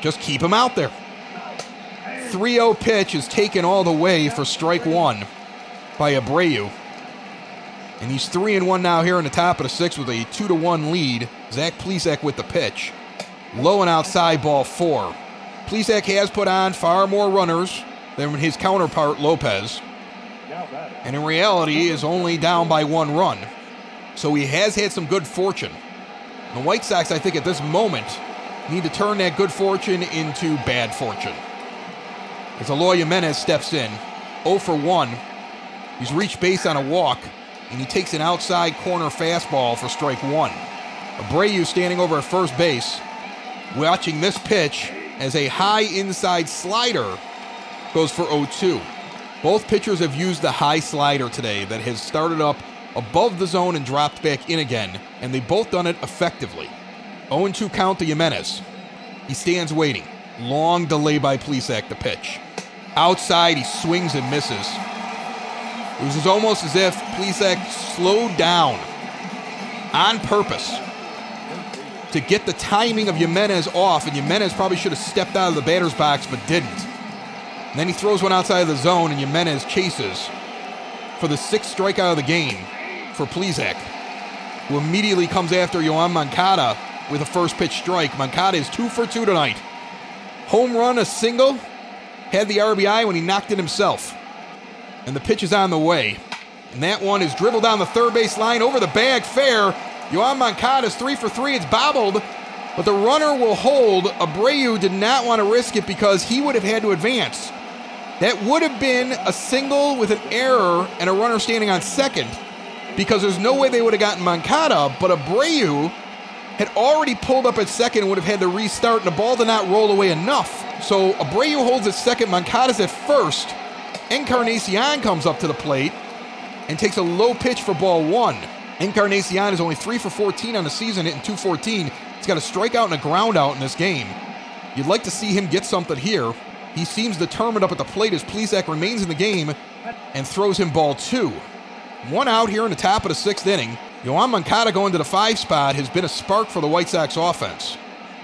just keep him out there. 3 0 pitch is taken all the way for strike one by Abreu. And he's 3 and 1 now here in the top of the sixth with a 2 to 1 lead. Zach Plesac with the pitch. Low and outside ball four. Plesac has put on far more runners than his counterpart Lopez. And in reality is only down by one run. So he has had some good fortune. The White Sox, I think, at this moment, need to turn that good fortune into bad fortune. As Eloy Jimenez steps in, 0 for 1. He's reached base on a walk, and he takes an outside corner fastball for strike one. Abreu standing over at first base, watching this pitch as a high inside slider goes for 0 2. Both pitchers have used the high slider today that has started up above the zone and dropped back in again, and they both done it effectively. 0 2 count to Jimenez. He stands waiting. Long delay by Plesac, the pitch. Outside, he swings and misses. It was almost as if Plesac slowed down on purpose to get the timing of Jimenez off, and Jimenez probably should have stepped out of the batter's box but didn't. And then he throws one outside of the zone, and Jimenez chases for the sixth strikeout of the game for Plesac, who immediately comes after Yoan Moncada with a first pitch strike. Moncada is two for two tonight. Home run, a single, had the RBI when he knocked it himself. And the pitch is on the way. And that one is dribbled down the third base line over the bag, fair. Yoan Moncada is three for three. It's bobbled, but the runner will hold. Abreu did not want to risk it because he would have had to advance. That would have been a single with an error and a runner standing on second because there's no way they would have gotten Moncada, but Abreu had already pulled up at second and would have had to restart, and the ball did not roll away enough. So Abreu holds at second, Moncada's at first. Encarnacion comes up to the plate and takes a low pitch for ball one. Encarnacion is only 3 for 14 on the season, hitting 214. He's got a strikeout and a ground out in this game. You'd like to see him get something here. He seems determined up at the plate as Plesac remains in the game and throws him ball two. One out here in the top of the sixth inning. Yoan Moncada going to the five spot has been a spark for the White Sox offense.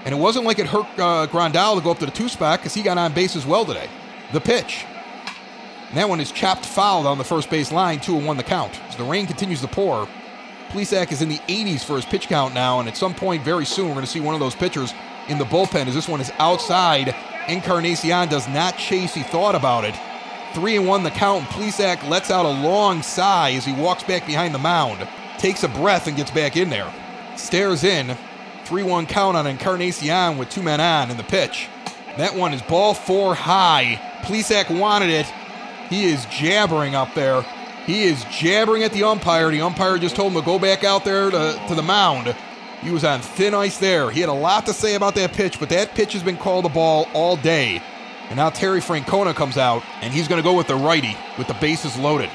And it wasn't like it hurt uh, Grandal to go up to the two spot because he got on base as well today. The pitch. And that one is chopped foul down the first base line, 2 and 1 the count. As the rain continues to pour, Plesac is in the 80s for his pitch count now, and at some point very soon we're going to see one of those pitchers in the bullpen as this one is outside. Encarnacion does not chase, he thought about it. Three and one the count. Plesac lets out a long sigh as he walks back behind the mound, takes a breath and gets back in there. Stares in. 3 1 count on Encarnacion with two men on in the pitch. That one is ball four high. Plesac wanted it. He is jabbering up there. He is jabbering at the umpire. The umpire just told him to go back out there to, to the mound. He was on thin ice there. He had a lot to say about that pitch, but that pitch has been called a ball all day. And now Terry Francona comes out, and he's going to go with the righty with the bases loaded.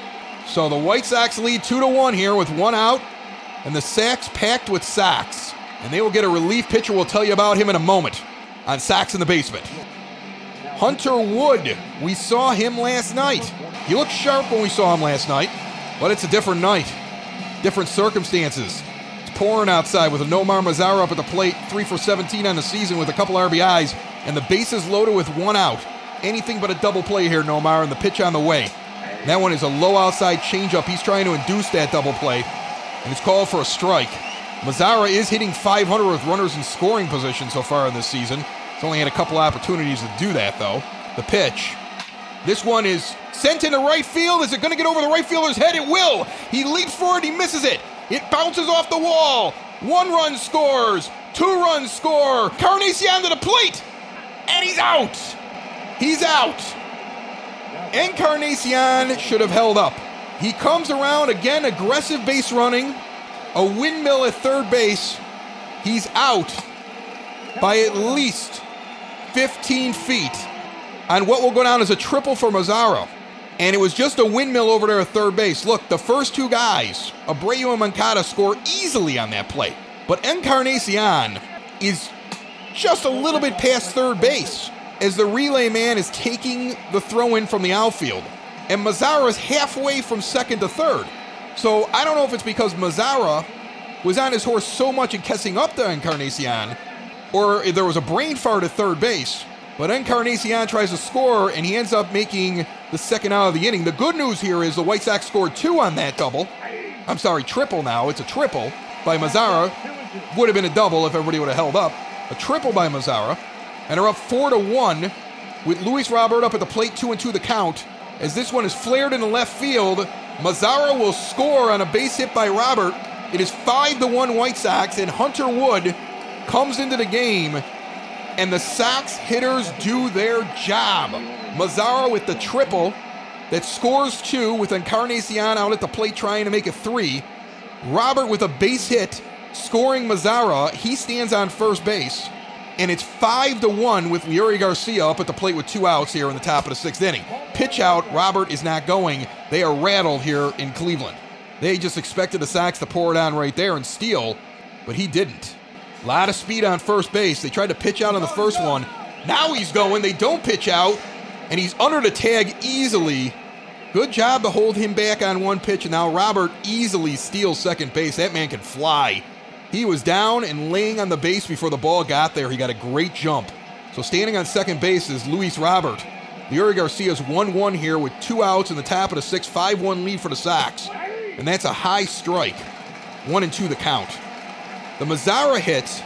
So the White Sox lead 2 to 1 here with one out, and the Sox packed with Sox. And they will get a relief pitcher. We'll tell you about him in a moment on Sox in the Basement. Hunter Wood, we saw him last night. He looked sharp when we saw him last night, but it's a different night, different circumstances. It's pouring outside with a Nomar Mazara up at the plate, three for 17 on the season with a couple RBIs, and the bases loaded with one out. Anything but a double play here, Nomar, and the pitch on the way. That one is a low outside changeup. He's trying to induce that double play, and it's called for a strike. Mazara is hitting 500 with runners in scoring position so far in this season. He's only had a couple opportunities to do that, though. The pitch. This one is sent into right field. Is it going to get over the right fielder's head? It will. He leaps forward. He misses it. It bounces off the wall. One run scores. Two runs score. Carnacion to the plate. And he's out. He's out. Encarnacion should have held up. He comes around again, aggressive base running, a windmill at third base. He's out by at least 15 feet on what will go down as a triple for Mazara. And it was just a windmill over there at third base. Look, the first two guys, Abreu and Moncada, score easily on that play. But Encarnacion is just a little bit past third base as the relay man is taking the throw in from the outfield. And Mazara is halfway from second to third. So I don't know if it's because Mazara was on his horse so much in catching up to Encarnacion, or if there was a brain fart at third base. But Encarnacion tries to score, and he ends up making the second out of the inning. The good news here is the White Sox scored two on that double. I'm sorry, triple now. It's a triple by Mazara. Would have been a double if everybody would have held up. A triple by Mazara and are up four to one with Luis Robert up at the plate, two and two the count. As this one is flared in the left field, Mazara will score on a base hit by Robert. It is five to one White Sox, and Hunter Wood comes into the game, and the Sox hitters do their job. Mazara with the triple that scores two with Encarnacion out at the plate trying to make it three. Robert with a base hit scoring Mazara. He stands on first base and it's five to one with Leury Garcia up at the plate with two outs here in the top of the sixth inning. Pitch out, Robert is not going. They are rattled here in Cleveland. They just expected the Sox to pour it on right there and steal, but he didn't. A lot of speed on first base. They tried to pitch out on the first one. Now he's going. They don't pitch out, and he's under the tag easily. Good job to hold him back on one pitch, and now Robert easily steals second base. That man can fly. He was down and laying on the base before the ball got there. He got a great jump. So standing on second base is Luis Robert. Leury Garcia's 1 1 here with two outs in the top of the sixth, 5 1 lead for the Sox. And that's a high strike. 1 and 2 the count. The Mazara hit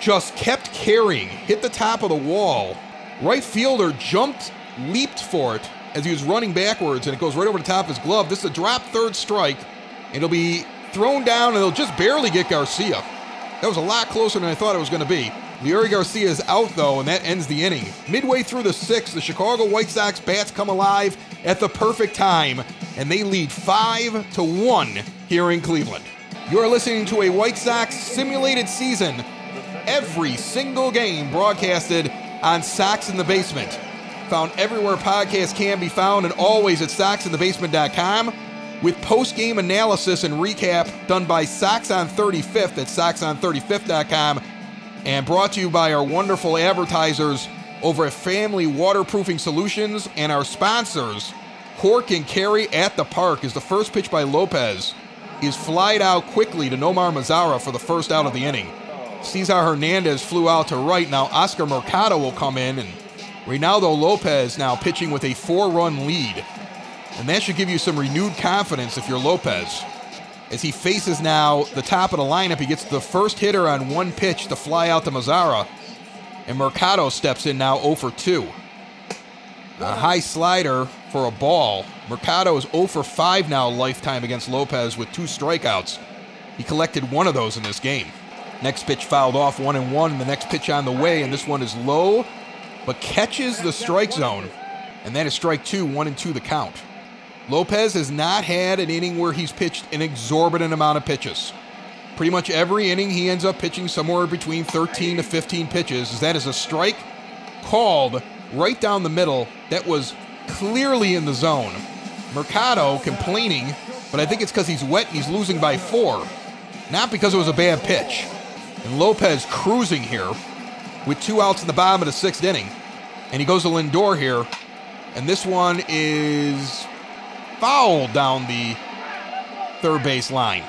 just kept carrying, hit the top of the wall. Right fielder jumped, leaped for it as he was running backwards, and it goes right over the top of his glove. This is a drop third strike. It'll be thrown down, and they'll just barely get Garcia. That was a lot closer than I thought it was going to be. Leury Garcia is out, though, and that ends the inning. Midway through the sixth, the Chicago White Sox bats come alive at the perfect time, and they lead 5 to 1 here in Cleveland. You're listening to a White Sox simulated season. Every single game broadcasted on Sox in the Basement. Found everywhere podcasts can be found, and always at soxinthebasement.com with post game analysis and recap done by Sox on 35th at soxon35th.com and brought to you by our wonderful advertisers over at Family Waterproofing Solutions and our sponsors. Cork and Kerry at the Park is the first pitch by Lopez. Is flied out quickly to Nomar Mazara for the first out of the inning. Cesar Hernandez flew out to right. Now Oscar Mercado will come in, and Reynaldo Lopez now pitching with a four run lead. And that should give you some renewed confidence if you're Lopez. As he faces now the top of the lineup, he gets the first hitter on one pitch to fly out to Mazara. And Mercado steps in now 0 for 2. A high slider for a ball. Mercado is 0 for 5 now lifetime against Lopez with two strikeouts. He collected one of those in this game. Next pitch fouled off, 1 and 1. The next pitch on the way, and this one is low, but catches the strike zone. And that is strike two, 1 and 2 the count. Lopez has not had an inning where he's pitched an exorbitant amount of pitches. Pretty much every inning he ends up pitching somewhere between 13 to 15 pitches. That is a strike called right down the middle that was clearly in the zone. Mercado complaining, but I think it's because he's wet and he's losing by four, not because it was a bad pitch. And Lopez cruising here with two outs in the bottom of the sixth inning. And he goes to Lindor here. And this one is foul down the third base line.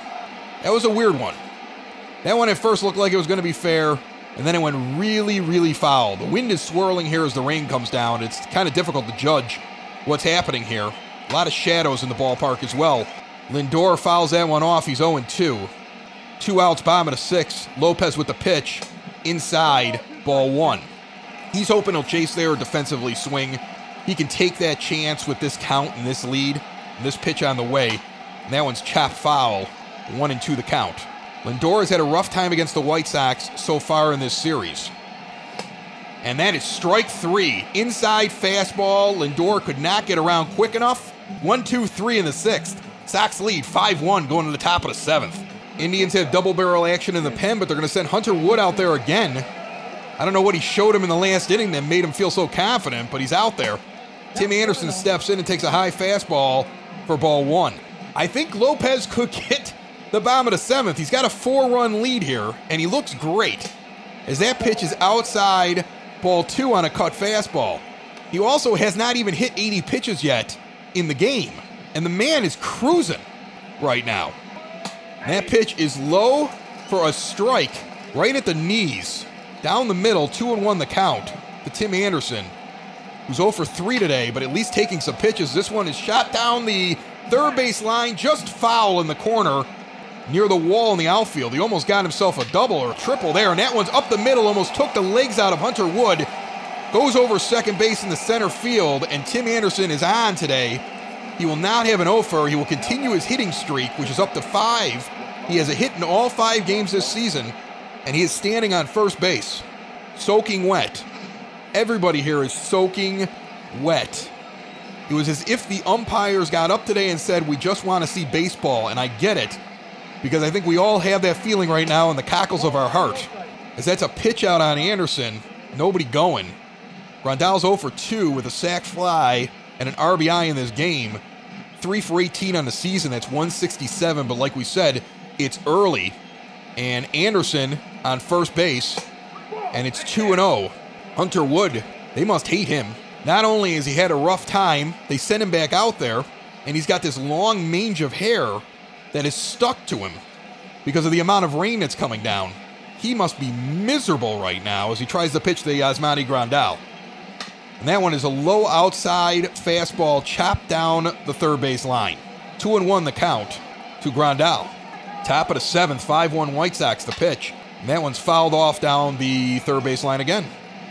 That was a weird one. That one at first looked like it was going to be fair, and then it went really, really foul. The wind is swirling here as the rain comes down. It's kind of difficult to judge what's happening here. A lot of shadows in the ballpark as well. Lindor fouls that one off. He's 0 2. Two outs, bottom of the six. Lopez with the pitch. Inside, ball one. He's hoping he'll chase there or defensively swing. He can take that chance with this count and this lead. This pitch on the way. And that one's chopped foul. One and two the count. Lindor has had a rough time against the White Sox so far in this series. And that is strike three. Inside fastball. Lindor could not get around quick enough. One, two, three in the sixth. Sox lead 5 1 going to the top of the seventh. Indians have double barrel action in the pen, but they're going to send Hunter Wood out there again. I don't know what he showed him in the last inning that made him feel so confident, but he's out there. Tim Anderson steps in and takes a high fastball for ball one. I think Lopez could get the bottom of the seventh. He's got a four run lead here, and he looks great as that pitch is outside ball two on a cut fastball. He also has not even hit 80 pitches yet in the game, and the man is cruising right now. That pitch is low for a strike right at the knees, down the middle, two and one the count to Tim Anderson, who's 0 for 3 today, but at least taking some pitches. This one is shot down the third base line, just foul in the corner near the wall in the outfield. He almost got himself a double or a triple there, and that one's up the middle, almost took the legs out of Hunter Wood. Goes over second base in the center field, and Tim Anderson is on today. He will not have an offer. He will continue his hitting streak, which is up to five. He has a hit in all five games this season, and he is standing on first base, soaking wet. Everybody here is soaking wet. It was as if the umpires got up today and said, We just want to see baseball, and I get it, because I think we all have that feeling right now in the cockles of our heart. As that's a pitch out on Anderson, nobody going. Grandal's 0 for 2 with a sac fly and an RBI in this game. 3 for 18 on the season, that's 167, but like we said, it's early. And Anderson on first base, and it's 2 and 0. Hunter Wood, they must hate him. Not only has he had a rough time, they sent him back out there, and he's got this long mange of hair that is stuck to him because of the amount of rain that's coming down. He must be miserable right now as he tries to pitch the Yasmani Grandal. And that one is a low outside fastball chopped down the third base line. Two and one the count to Grandal. Top of the seventh, 5 1 White Sox the pitch. And that one's fouled off down the third base line again.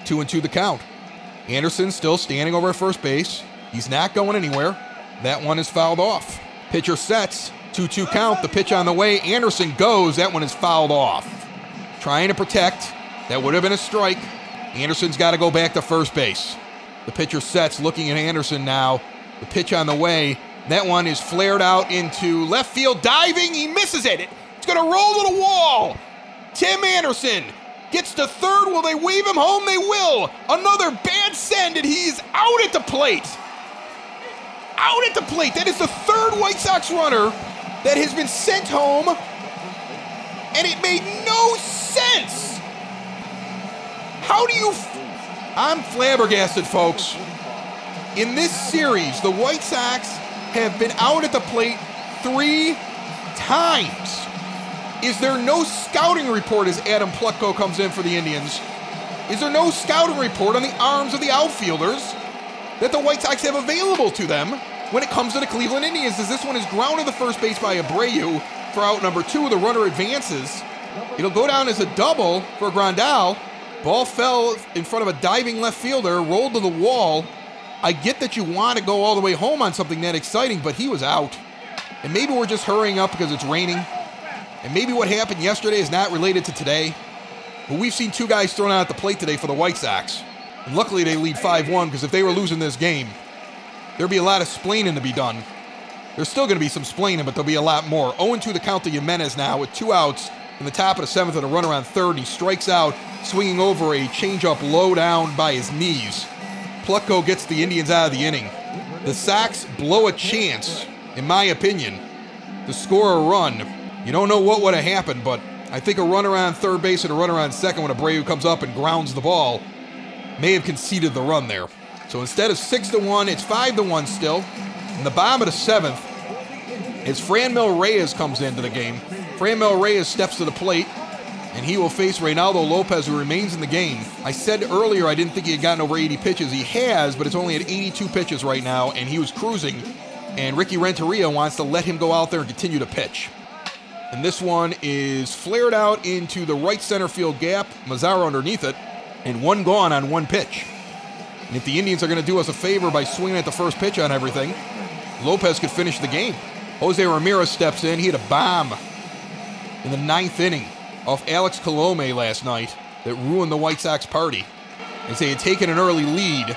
Two and two the count. Anderson still standing over at first base. He's not going anywhere. That one is fouled off. Pitcher sets. 2 2 count. The pitch on the way. Anderson goes. That one is fouled off. Trying to protect. That would have been a strike. Anderson's got to go back to first base. The pitcher sets, looking at Anderson now. The pitch on the way. That one is flared out into left field, diving. He misses it. It's going to roll to the wall. Tim Anderson gets to third. Will they wave him home? They will. Another bad send, and he's out at the plate. Out at the plate. That is the third White Sox runner that has been sent home, and it made no sense. How do you. F- I'm flabbergasted, folks. In this series, the White Sox have been out at the plate three times. Is there no scouting report as Adam Plutko comes in for the Indians? Is there no scouting report on the arms of the outfielders that the White Sox have available to them when it comes to the Cleveland Indians? As this one is grounded to first base by Abreu for out number two. The runner advances. It'll go down as a double for Grandal. Ball fell in front of a diving left fielder, rolled to the wall. I get that you want to go all the way home on something that exciting, but he was out. And maybe we're just hurrying up because it's raining. And maybe what happened yesterday is not related to today. But we've seen two guys thrown out at the plate today for the White Sox. And luckily they lead 5 1 because if they were losing this game, there'd be a lot of splaining to be done. There's still going to be some splaining, but there'll be a lot more. 0 2 the count to Jimenez now with two outs in the top of the seventh and a runner on third. He strikes out, swinging over a changeup low down by his knees. Plutko gets the Indians out of the inning. The Sox blow a chance, in my opinion, to score a run. You don't know what would have happened, but I think a runner on third base and a runner on second when a Abreu comes up and grounds the ball may have conceded the run there. So instead of six to one, it's five to one still. In the bottom of the seventh, as Franmil Reyes comes into the game, Franmil Reyes steps to the plate. and he will face Reynaldo Lopez, who remains in the game. I said earlier I didn't think he had gotten over 80 pitches. He has, but it's only at 82 pitches right now, and he was cruising. And Ricky Renteria wants to let him go out there and continue to pitch. And this one is flared out into the right center field gap. Mazara underneath it, and one gone on one pitch. And if the Indians are going to do us a favor by swinging at the first pitch on everything, Lopez could finish the game. Jose Ramirez steps in. He had a bomb in the ninth inning off Alex Colome last night that ruined the White Sox party. As they had taken an early lead,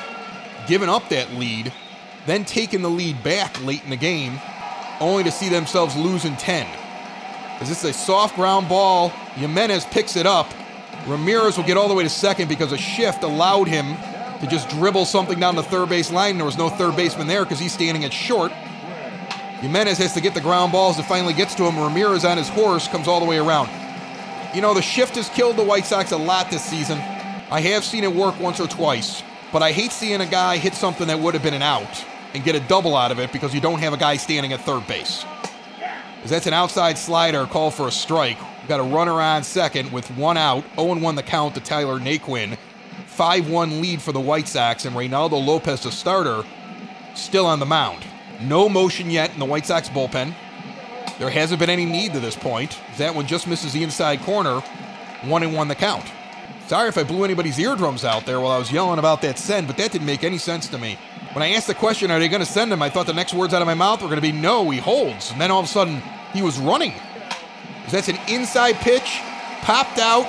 given up that lead, then taken the lead back late in the game, only to see themselves lose in 10. As this is a soft ground ball, Jimenez picks it up. Ramirez will get all the way to second because a shift allowed him to just dribble something down the third base line. There was no third baseman there because he's standing at short. Jimenez has to get the ground balls. It finally gets to him. Ramirez on his horse comes all the way around. You know, the shift has killed the White Sox a lot this season. I have seen it work once or twice, but I hate seeing a guy hit something that would have been an out and get a double out of it because you don't have a guy standing at third base. That's an outside slider call for a strike. We've got a runner on second with one out, 0 1 the count to Tyler Naquin. 5 1 lead for the White Sox, and Reynaldo Lopez, the starter, still on the mound. No motion yet in the White Sox bullpen. There hasn't been any need to this point. That one just misses the inside corner, one and one the count. Sorry if I blew anybody's eardrums out there while I was yelling about that send, but that didn't make any sense to me. When I asked the question, are they going to send him? I thought the next words out of my mouth were going to be, no, he holds. And then all of a sudden, he was running. That's an inside pitch, popped out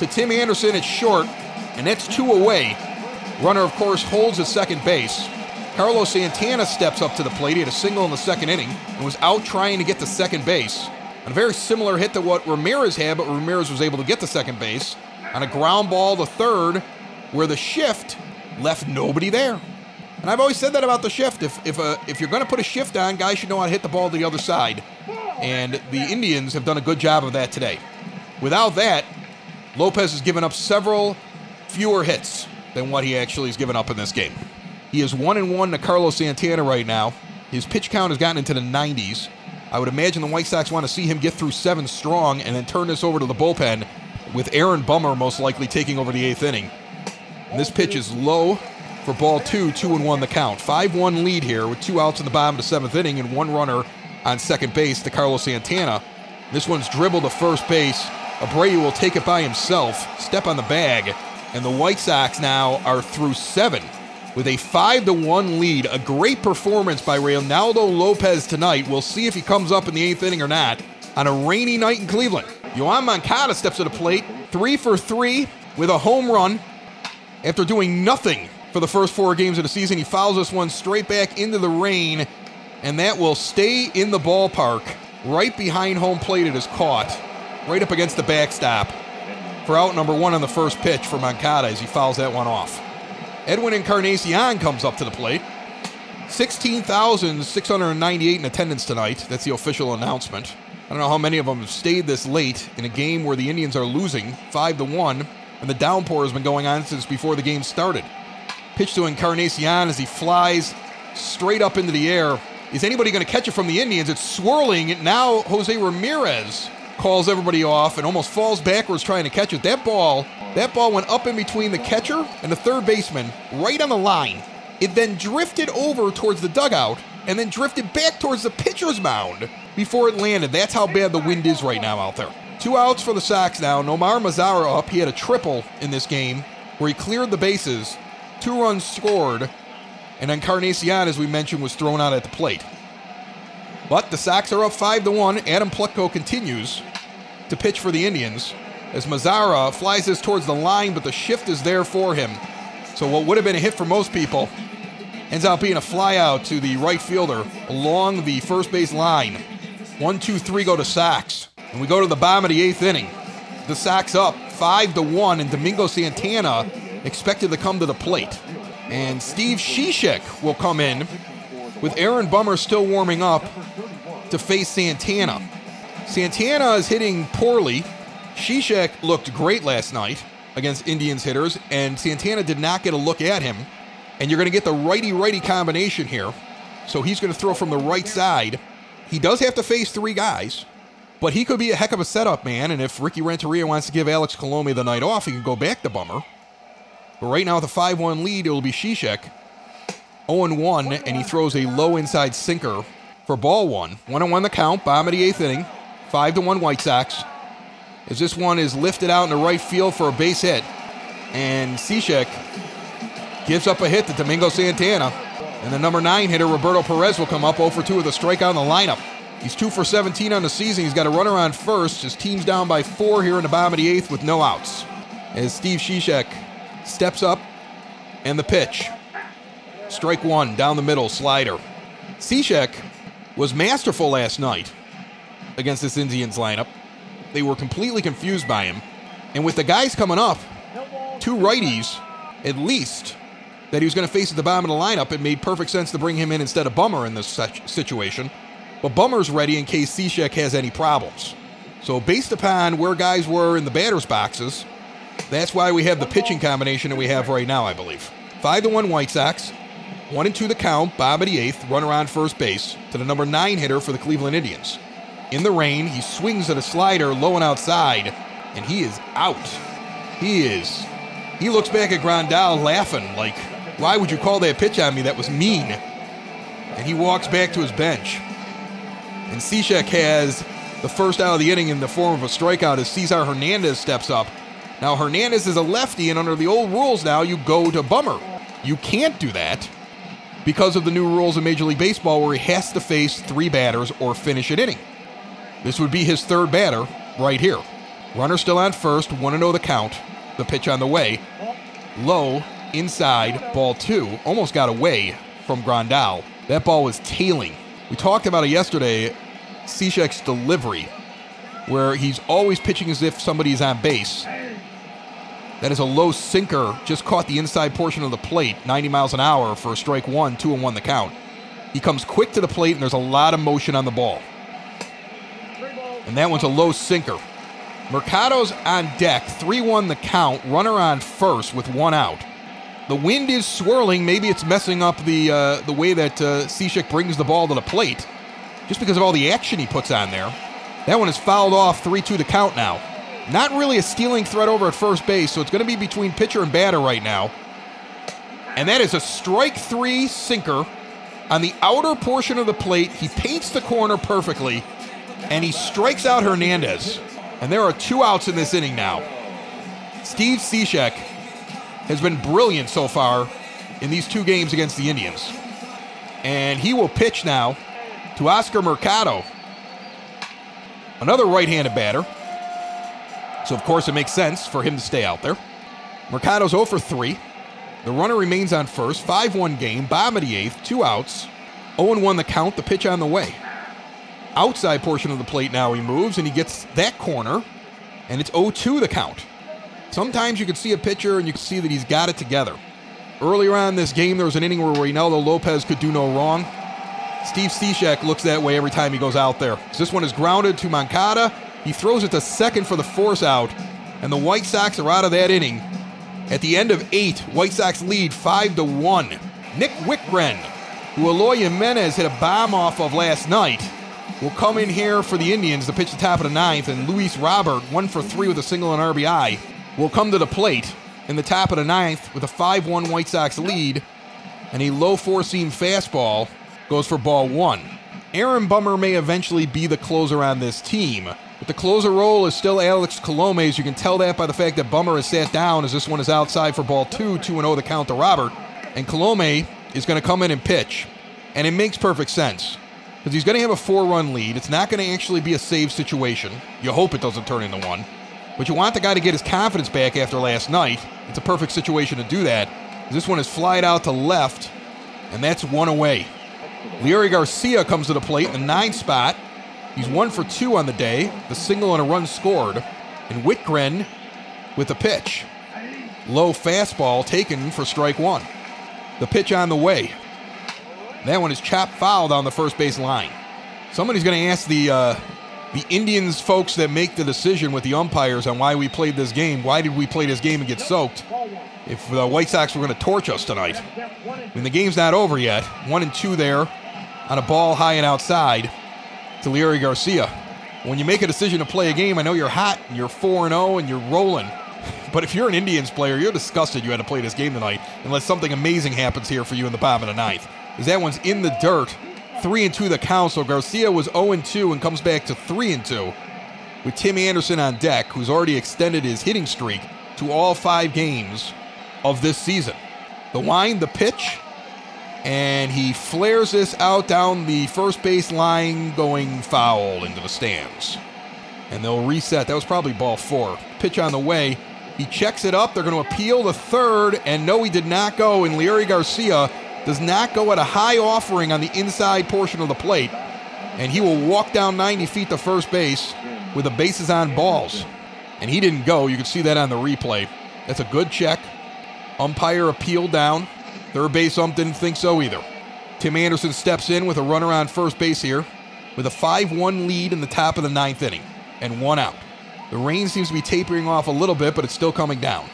to Tim Anderson at short, and that's two away. Runner, of course, holds at second base. Carlos Santana steps up to the plate. He had a single in the second inning and was out trying to get to second base. A very similar hit to what Ramirez had, but Ramirez was able to get to second base on a ground ball to third, where the shift left nobody there. And I've always said that about the shift. If if a, if you're going to put a shift on, guys should know how to hit the ball to the other side. And the Indians have done a good job of that today. Without that, Lopez has given up several fewer hits than what he actually has given up in this game. He is one and one to Carlos Santana right now. His pitch count has gotten into the 90s. I would imagine the White Sox want to see him get through seven strong and then turn this over to the bullpen, with Aaron Bummer most likely taking over the eighth inning. And this pitch is low for ball two, two and one the count. 5 1 lead here with two outs in the bottom of the seventh inning and one runner on second base to Carlos Santana. This one's dribbled to first base. Abreu will take it by himself, step on the bag, and the White Sox now are through seven with a 5 to 1 lead. A great performance by Reynaldo Lopez tonight. We'll see if he comes up in the eighth inning or not on a rainy night in Cleveland. Yoan Moncada steps to the plate, three for three with a home run. After doing nothing for the first four games of the season, he fouls this one straight back into the rain, and that will stay in the ballpark right behind home plate. It is caught right up against the backstop for out number one on the first pitch for Moncada as he fouls that one off. Edwin Encarnacion comes up to the plate. 16,698 in attendance tonight. That's the official announcement. I don't know how many of them have stayed this late in a game where the Indians are losing 5 to 1, and the downpour has been going on since before the game started. Pitch to Encarnacion as he flies straight up into the air. Is anybody going to catch it from the Indians? It's swirling. Now Jose Ramirez calls everybody off and almost falls backwards trying to catch it. That ball, that ball went up in between the catcher and the third baseman, right on the line. It then drifted over towards the dugout and then drifted back towards the pitcher's mound before it landed. That's how bad the wind is right now out there. Two outs for the Sox now. Nomar Mazara up. He had a triple in this game where he cleared the bases. Two runs scored. And Encarnacion, as we mentioned, was thrown out at the plate. But the Sox are up 5 to 1. Adam Plutko continues to pitch for the Indians as Mazara flies this towards the line, but the shift is there for him. So what would have been a hit for most people ends up being a flyout to the right fielder along the first base line. One, two, three go to Sox. And we go to the bottom of the eighth inning. The Sox up five to one, and Domingo Santana expected to come to the plate. And Steve Cishek will come in with Aaron Bummer still warming up to face Santana. Santana is hitting poorly. Cishek looked great last night against Indians hitters, and Santana did not get a look at him. And you're going to get the righty righty combination here. So he's going to throw from the right side. He does have to face three guys. But he could be a heck of a setup man, and if Ricky Renteria wants to give Alex Colome the night off, he can go back to Bummer. But right now with a 5 1 lead, it'll be Cishek. 0 1, and he throws a low inside sinker for ball one. 1 1 the count, bottom of the eighth inning. 5 to 1 White Sox. As this one is lifted out in the right field for a base hit. And Cishek gives up a hit to Domingo Santana. And the number 9 hitter, Roberto Perez, will come up 0 for 2 with a strikeout in the lineup. He's 2 for 17 on the season. He's got a runner on first. His team's down by four here in the bottom of the eighth with no outs. As Steve Cishek steps up and the pitch. Strike one, down the middle, slider. Cishek was masterful last night against this Indians lineup. They were completely confused by him. And with the guys coming up, two righties at least, that he was going to face at the bottom of the lineup, it made perfect sense to bring him in instead of Bummer in this situation. But Bummer's ready in case Cishek has any problems. So, based upon where guys were in the batter's boxes, that's why we have the pitching combination that we have right now, I believe. 5 to 1 White Sox, 1 and 2 the count, Bob of the eighth, runner on first base to the number 9 hitter for the Cleveland Indians. In the rain, he swings at a slider low and outside, and he is out. He is. He looks back at Grandal laughing, like, why would you call that pitch on me? That was mean. And he walks back to his bench. And Cishek has the first out of the inning in the form of a strikeout as Cesar Hernandez steps up. Now, Hernandez is a lefty, and under the old rules now, you go to Bummer. You can't do that because of the new rules in Major League Baseball where he has to face three batters or finish an inning. This would be his third batter right here. Runner still on first, 1 0 the count. The pitch on the way. Low, inside, ball two. Almost got away from Grandal. That ball was tailing. We talked about it yesterday, Cishek's delivery, where he's always pitching as if somebody's on base. That is a low sinker, just caught the inside portion of the plate, 90 miles an hour for a strike one, two and one the count. He comes quick to the plate, and there's a lot of motion on the ball. And that one's a low sinker. Mercado's on deck, 3 1 the count, runner on first with one out. The wind is swirling. Maybe it's messing up the uh, the way that uh, Cishek brings the ball to the plate, just because of all the action he puts on there. That one is fouled off, 3 2 the count now. Not really a stealing threat over at first base, so it's going to be between pitcher and batter right now. And that is a strike three sinker on the outer portion of the plate. He paints the corner perfectly, and he strikes out Hernandez. And there are two outs in this inning now. Steve Cishek has been brilliant so far in these two games against the Indians. And he will pitch now to Oscar Mercado, another right handed batter. So, of course, it makes sense for him to stay out there. Mercado's 0 for 3. The runner remains on first. 5 1 game. Bottom of the eighth. Two outs. 0 1 the count. The pitch on the way. Outside portion of the plate now he moves and he gets that corner. And it's 0 2 the count. Sometimes you can see a pitcher and you can see that he's got it together. Earlier on in this game, there was an inning where Reynaldo Lopez could do no wrong. Steve Cishek looks that way every time he goes out there. This one is grounded to Moncada. He throws it to second for the force out, and the White Sox are out of that inning. At the end of eight, White Sox lead five to one. Nick Wittgren, who Eloy Jimenez hit a bomb off of last night, will come in here for the Indians to pitch the top of the ninth, and Luis Robert, one for three with a single and RBI, will come to the plate in the top of the ninth with a 5 1 White Sox lead, and a low four seam fastball goes for ball one. Aaron Bummer may eventually be the closer on this team, but the closer role is still Alex Colome's. You can tell that by the fact that Bummer has sat down as this one is outside for ball two, 2 0 the count to Robert. And Colome is going to come in and pitch. And it makes perfect sense because he's going to have a four run lead. It's not going to actually be a save situation. You hope it doesn't turn into one. But you want the guy to get his confidence back after last night. It's a perfect situation to do that. This one is flied out to left, and that's one away. Leury Garcia comes to the plate in the nine spot. He's one for two on the day, the single and a run scored. And Wittgren with the pitch. Low fastball taken for strike one. The pitch on the way. That one is chopped foul down the first base line. Somebody's going to ask the uh, the Indians folks that make the decision with the umpires on why we played this game. Why did we play this game and get soaked? If the White Sox were going to torch us tonight. I mean, the game's not over yet. One and two there on a ball high and outside to Leury Garcia. When you make a decision to play a game, I know you're hot and you're 4 0 and you're rolling. But if you're an Indians player, you're disgusted you had to play this game tonight unless something amazing happens here for you in the bottom of the ninth. Because that one's in the dirt. 3 and 2 the count, so Garcia was 0 and 2 and comes back to 3 and 2 with Tim Anderson on deck, who's already extended his hitting streak to all five games of this season. The wind, the pitch, and he flares this out down the first base line, going foul into the stands. And they'll reset. That was probably ball four. Pitch on the way. He checks it up. They're going to appeal the third, and no, he did not go. And Leury Garcia does not go at a high offering on the inside portion of the plate. And he will walk down 90 feet to first base with the bases on balls. And he didn't go. You can see that on the replay. That's a good check. Umpire appeal down. Third base ump didn't think so either. Tim Anderson steps in with a runner on first base here with a 5 1 lead in the top of the ninth inning and one out. The rain seems to be tapering off a little bit, but it's still coming down.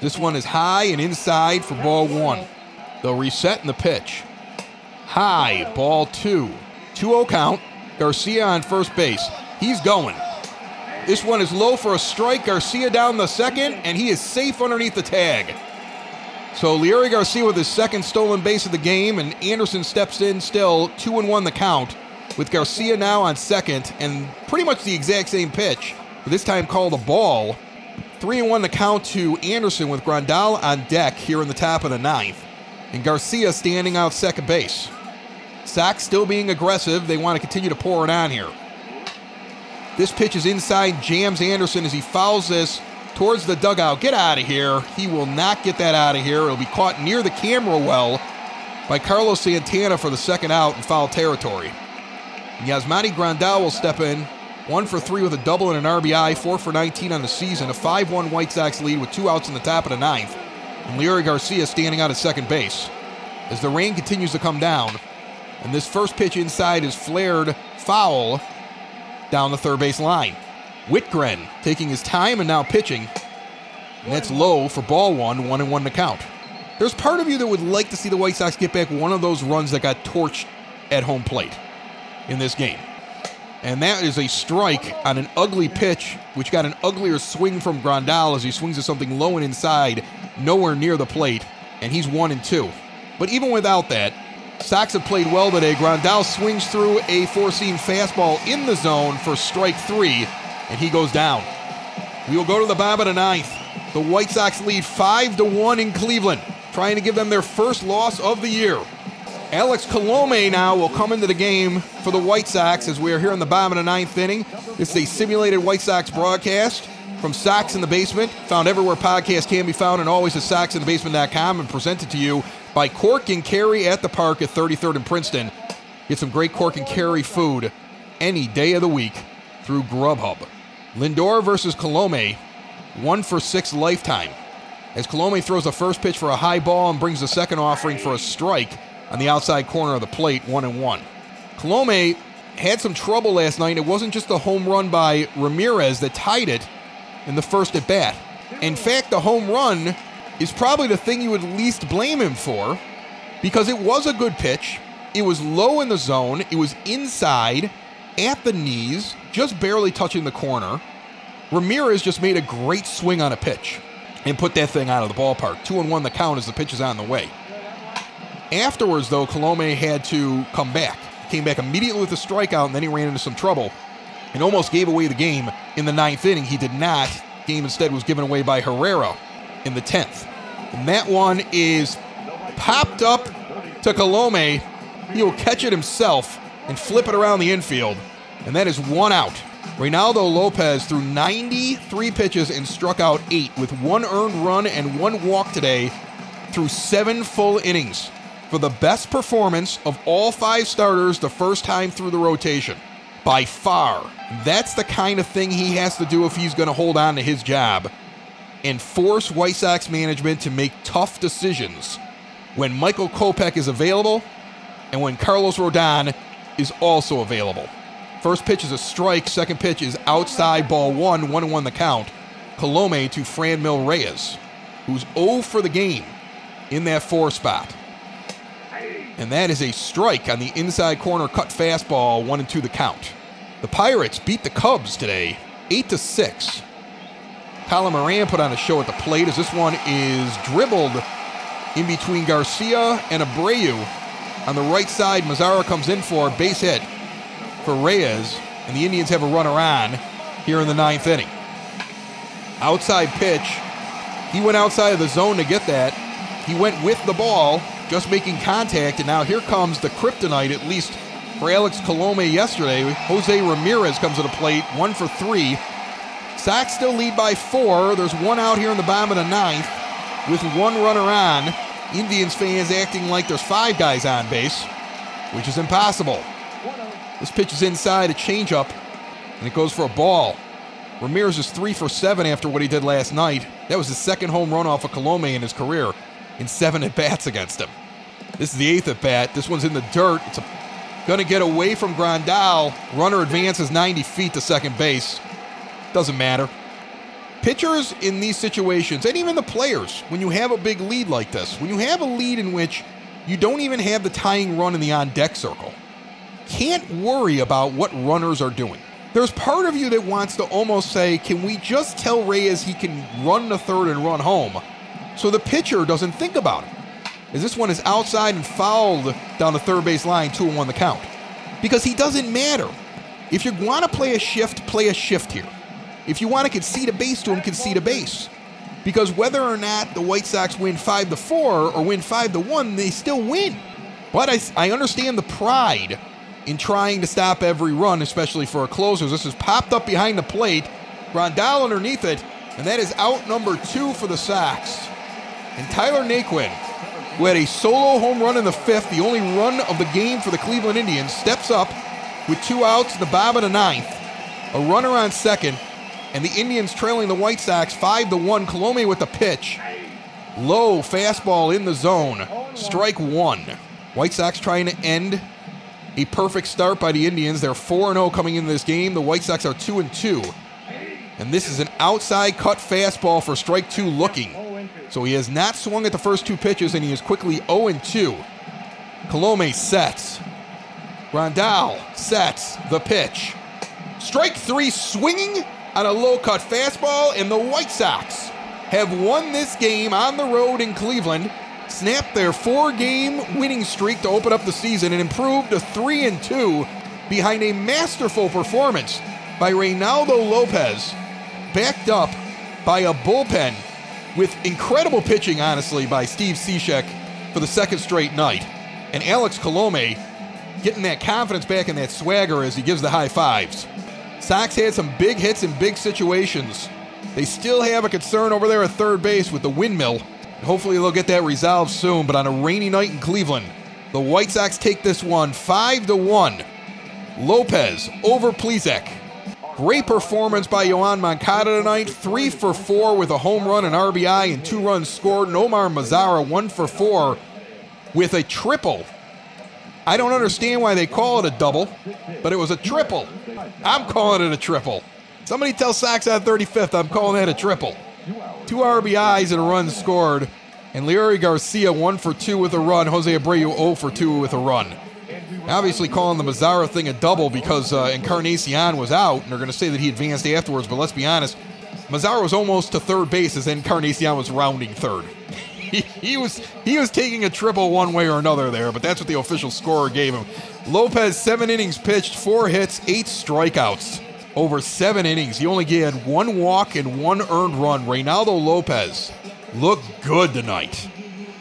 This one is high and inside for ball one. They'll reset in the pitch. High, ball two. 2 0 count. Garcia on first base. He's going. This one is low for a strike. Garcia down the second, and he is safe underneath the tag. So Leury Garcia with his second stolen base of the game, and Anderson steps in still, two and one the count, with Garcia now on second, and pretty much the exact same pitch, but this time called a ball. Three and one the count to Anderson with Grandal on deck here in the top of the ninth, and Garcia standing out second base. Sox still being aggressive. They want to continue to pour it on here. This pitch is inside, jams Anderson as he fouls this towards the dugout. Get out of here. He will not get that out of here. It'll be caught near the camera well by Carlos Santana for the second out in foul territory. Yasmani Grandal will step in. One for three with a double and an RBI, four for 19 on the season. A 5 1 White Sox lead with two outs in the top of the ninth. And Leury Garcia standing out at second base. As the rain continues to come down, and this first pitch inside is flared foul down the third base line. Wittgren taking his time and now pitching. And that's low for ball one, one and one to count. There's part of you that would like to see the White Sox get back one of those runs that got torched at home plate in this game. And that is a strike on an ugly pitch, which got an uglier swing from Grandal as he swings at something low and inside, nowhere near the plate, and he's one and two. But even without that, Sox have played well today. Grandal swings through a four seam fastball in the zone for strike three, and he goes down. We will go to the bottom of the ninth. The White Sox lead 5 to 1 in Cleveland, trying to give them their first loss of the year. Alex Colome now will come into the game for the White Sox as we are here in the bottom of the ninth inning. This is a simulated White Sox broadcast from Sox in the Basement, found everywhere podcasts can be found and always at soxinthebasement.com and presented to you by Cork and Kerry at the park at 33rd and Princeton. Get some great Cork and Kerry food any day of the week through Grubhub. Lindor versus Colome, one for six lifetime. As Colome throws a first pitch for a high ball and brings the second offering for a strike on the outside corner of the plate, one and one. Colome had some trouble last night. It wasn't just the home run by Ramirez that tied it in the first at bat. In fact, the home run is probably the thing you would least blame him for because it was a good pitch. It was low in the zone, it was inside at the knees, just barely touching the corner. Ramirez just made a great swing on a pitch and put that thing out of the ballpark. Two and one the count as the pitch is on the way. Afterwards, though, Colome had to come back. Came back immediately with a strikeout, and then he ran into some trouble and almost gave away the game in the ninth inning. He did not. Game instead was given away by Herrera in the 10th. And that one is popped up to Colome. He will catch it himself and flip it around the infield. And that is one out. Reynaldo Lopez threw 93 pitches and struck out eight with one earned run and one walk today through seven full innings for the best performance of all five starters the first time through the rotation. By far. That's the kind of thing he has to do if he's going to hold on to his job and force White Sox management to make tough decisions when Michael Kopech is available and when Carlos Rodon is also available. First pitch is a strike, second pitch is outside ball one, one and one the count. Colome to Franmil Reyes, who's 0 for the game in that four spot. And that is a strike on the inside corner cut fastball, one and two the count. The Pirates beat the Cubs today, 8 to 6. Colin Moran put on a show at the plate as this one is dribbled in between Garcia and Abreu. On the right side, Mazara comes in for a base hit for Reyes, and the Indians have a runner on here in the ninth inning. Outside pitch. He went outside of the zone to get that. He went with the ball, just making contact, and now here comes the kryptonite, at least for Alex Colome yesterday. Jose Ramirez comes to the plate, one for three. Sox still lead by four. There's one out here in the bottom of the ninth with one runner on. Indians fans acting like there's five guys on base, which is impossible. This pitch is inside a changeup, and it goes for a ball. Ramirez is three for seven after what he did last night. That was his second home run off of Colome in his career in seven at bats against him. This is the eighth at bat. This one's in the dirt. It's going to get away from Grandal. Runner advances 90 feet to second base. Doesn't matter. Pitchers in these situations, and even the players, when you have a big lead like this, when you have a lead in which you don't even have the tying run in the on deck circle, can't worry about what runners are doing. There's part of you that wants to almost say, can we just tell Reyes he can run the third and run home so the pitcher doesn't think about it? As this one is outside and fouled down the third base line, 2 and 1 the count. Because he doesn't matter. If you want to play a shift, play a shift here. If you want to concede a base to him, concede a base. Because whether or not the White Sox win 5 to 4 or win 5 to 1, they still win. But I, I understand the pride in trying to stop every run, especially for a closer. This is popped up behind the plate. Grandal underneath it, and that is out number two for the Sox. And Tyler Naquin, who had a solo home run in the fifth, the only run of the game for the Cleveland Indians, steps up with two outs in the bottom of the ninth, a runner on second, and the Indians trailing the White Sox 5 to 1. Colome with the pitch. Low fastball in the zone. Strike one. White Sox trying to end a perfect start by the Indians. They're 4 0 coming into this game. The White Sox are 2 and 2. And this is an outside cut fastball for strike two looking. So he has not swung at the first two pitches, and he is quickly 0 2. Colome sets. Grandal sets the pitch. Strike three swinging on a low cut fastball, and the White Sox have won this game on the road in Cleveland, snapped their four game winning streak to open up the season, and improved to 3 and 2 behind a masterful performance by Reynaldo Lopez, backed up by a bullpen with incredible pitching, honestly, by Steve Cishek for the second straight night. And Alex Colome getting that confidence back and that swagger as he gives the high fives. Sox had some big hits in big situations. They still have a concern over there at third base with the windmill. Hopefully they'll get that resolved soon, but on a rainy night in Cleveland, the White Sox take this one 5 to 1. Lopez over Plesac. Great performance by Yoan Moncada tonight. Three for four with a home run, an RBI, and two runs scored. Nomar Mazara, one for four with a triple. I don't understand why they call it a double, but it was a triple. I'm calling it a triple. Somebody tell Sox on 35th I'm calling that a triple. Two RBIs and a run scored. And Leury Garcia, one for two with a run. Jose Abreu, 0 for two with a run. Obviously, calling the Mazara thing a double because uh, Encarnacion was out, and they're going to say that he advanced afterwards. But let's be honest, Mazara was almost to third base as Encarnacion was rounding third. He, he, was he was taking a triple one way or another there, but that's what the official scorer gave him. Lopez seven innings pitched, four hits, eight strikeouts over seven innings. He only had one walk and one earned run. Reynaldo Lopez looked good tonight.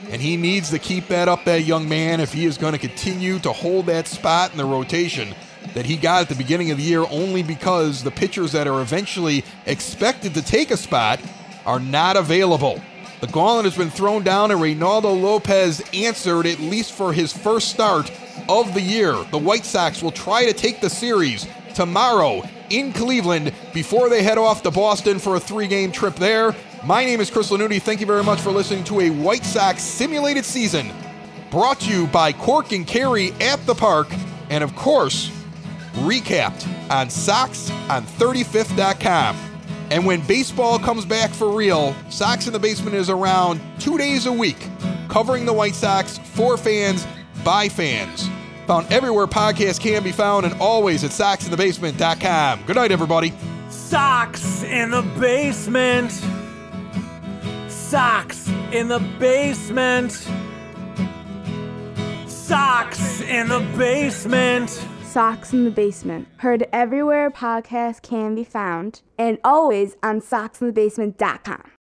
And he needs to keep that up, that young man, if he is going to continue to hold that spot in the rotation that he got at the beginning of the year, only because the pitchers that are eventually expected to take a spot are not available. The gauntlet has been thrown down, and Reynaldo Lopez answered, at least for his first start of the year. The White Sox will try to take the series tomorrow in Cleveland before they head off to Boston for a three game trip there. My name is Chris Lanuti. Thank you very much for listening to a White Sox simulated season brought to you by Cork and Kerry at the park, and of course, recapped on Sox on 35th.com. And when baseball comes back for real, Sox in the Basement is around two days a week, covering the White Sox for fans, by fans. Found everywhere podcasts can be found and always at soxinthebasement.com. Good night, everybody. Sox in the Basement. Sox in the Basement. Sox in the Basement. Sox in the Basement. Heard everywhere podcasts can be found and always on soxinthebasement.com.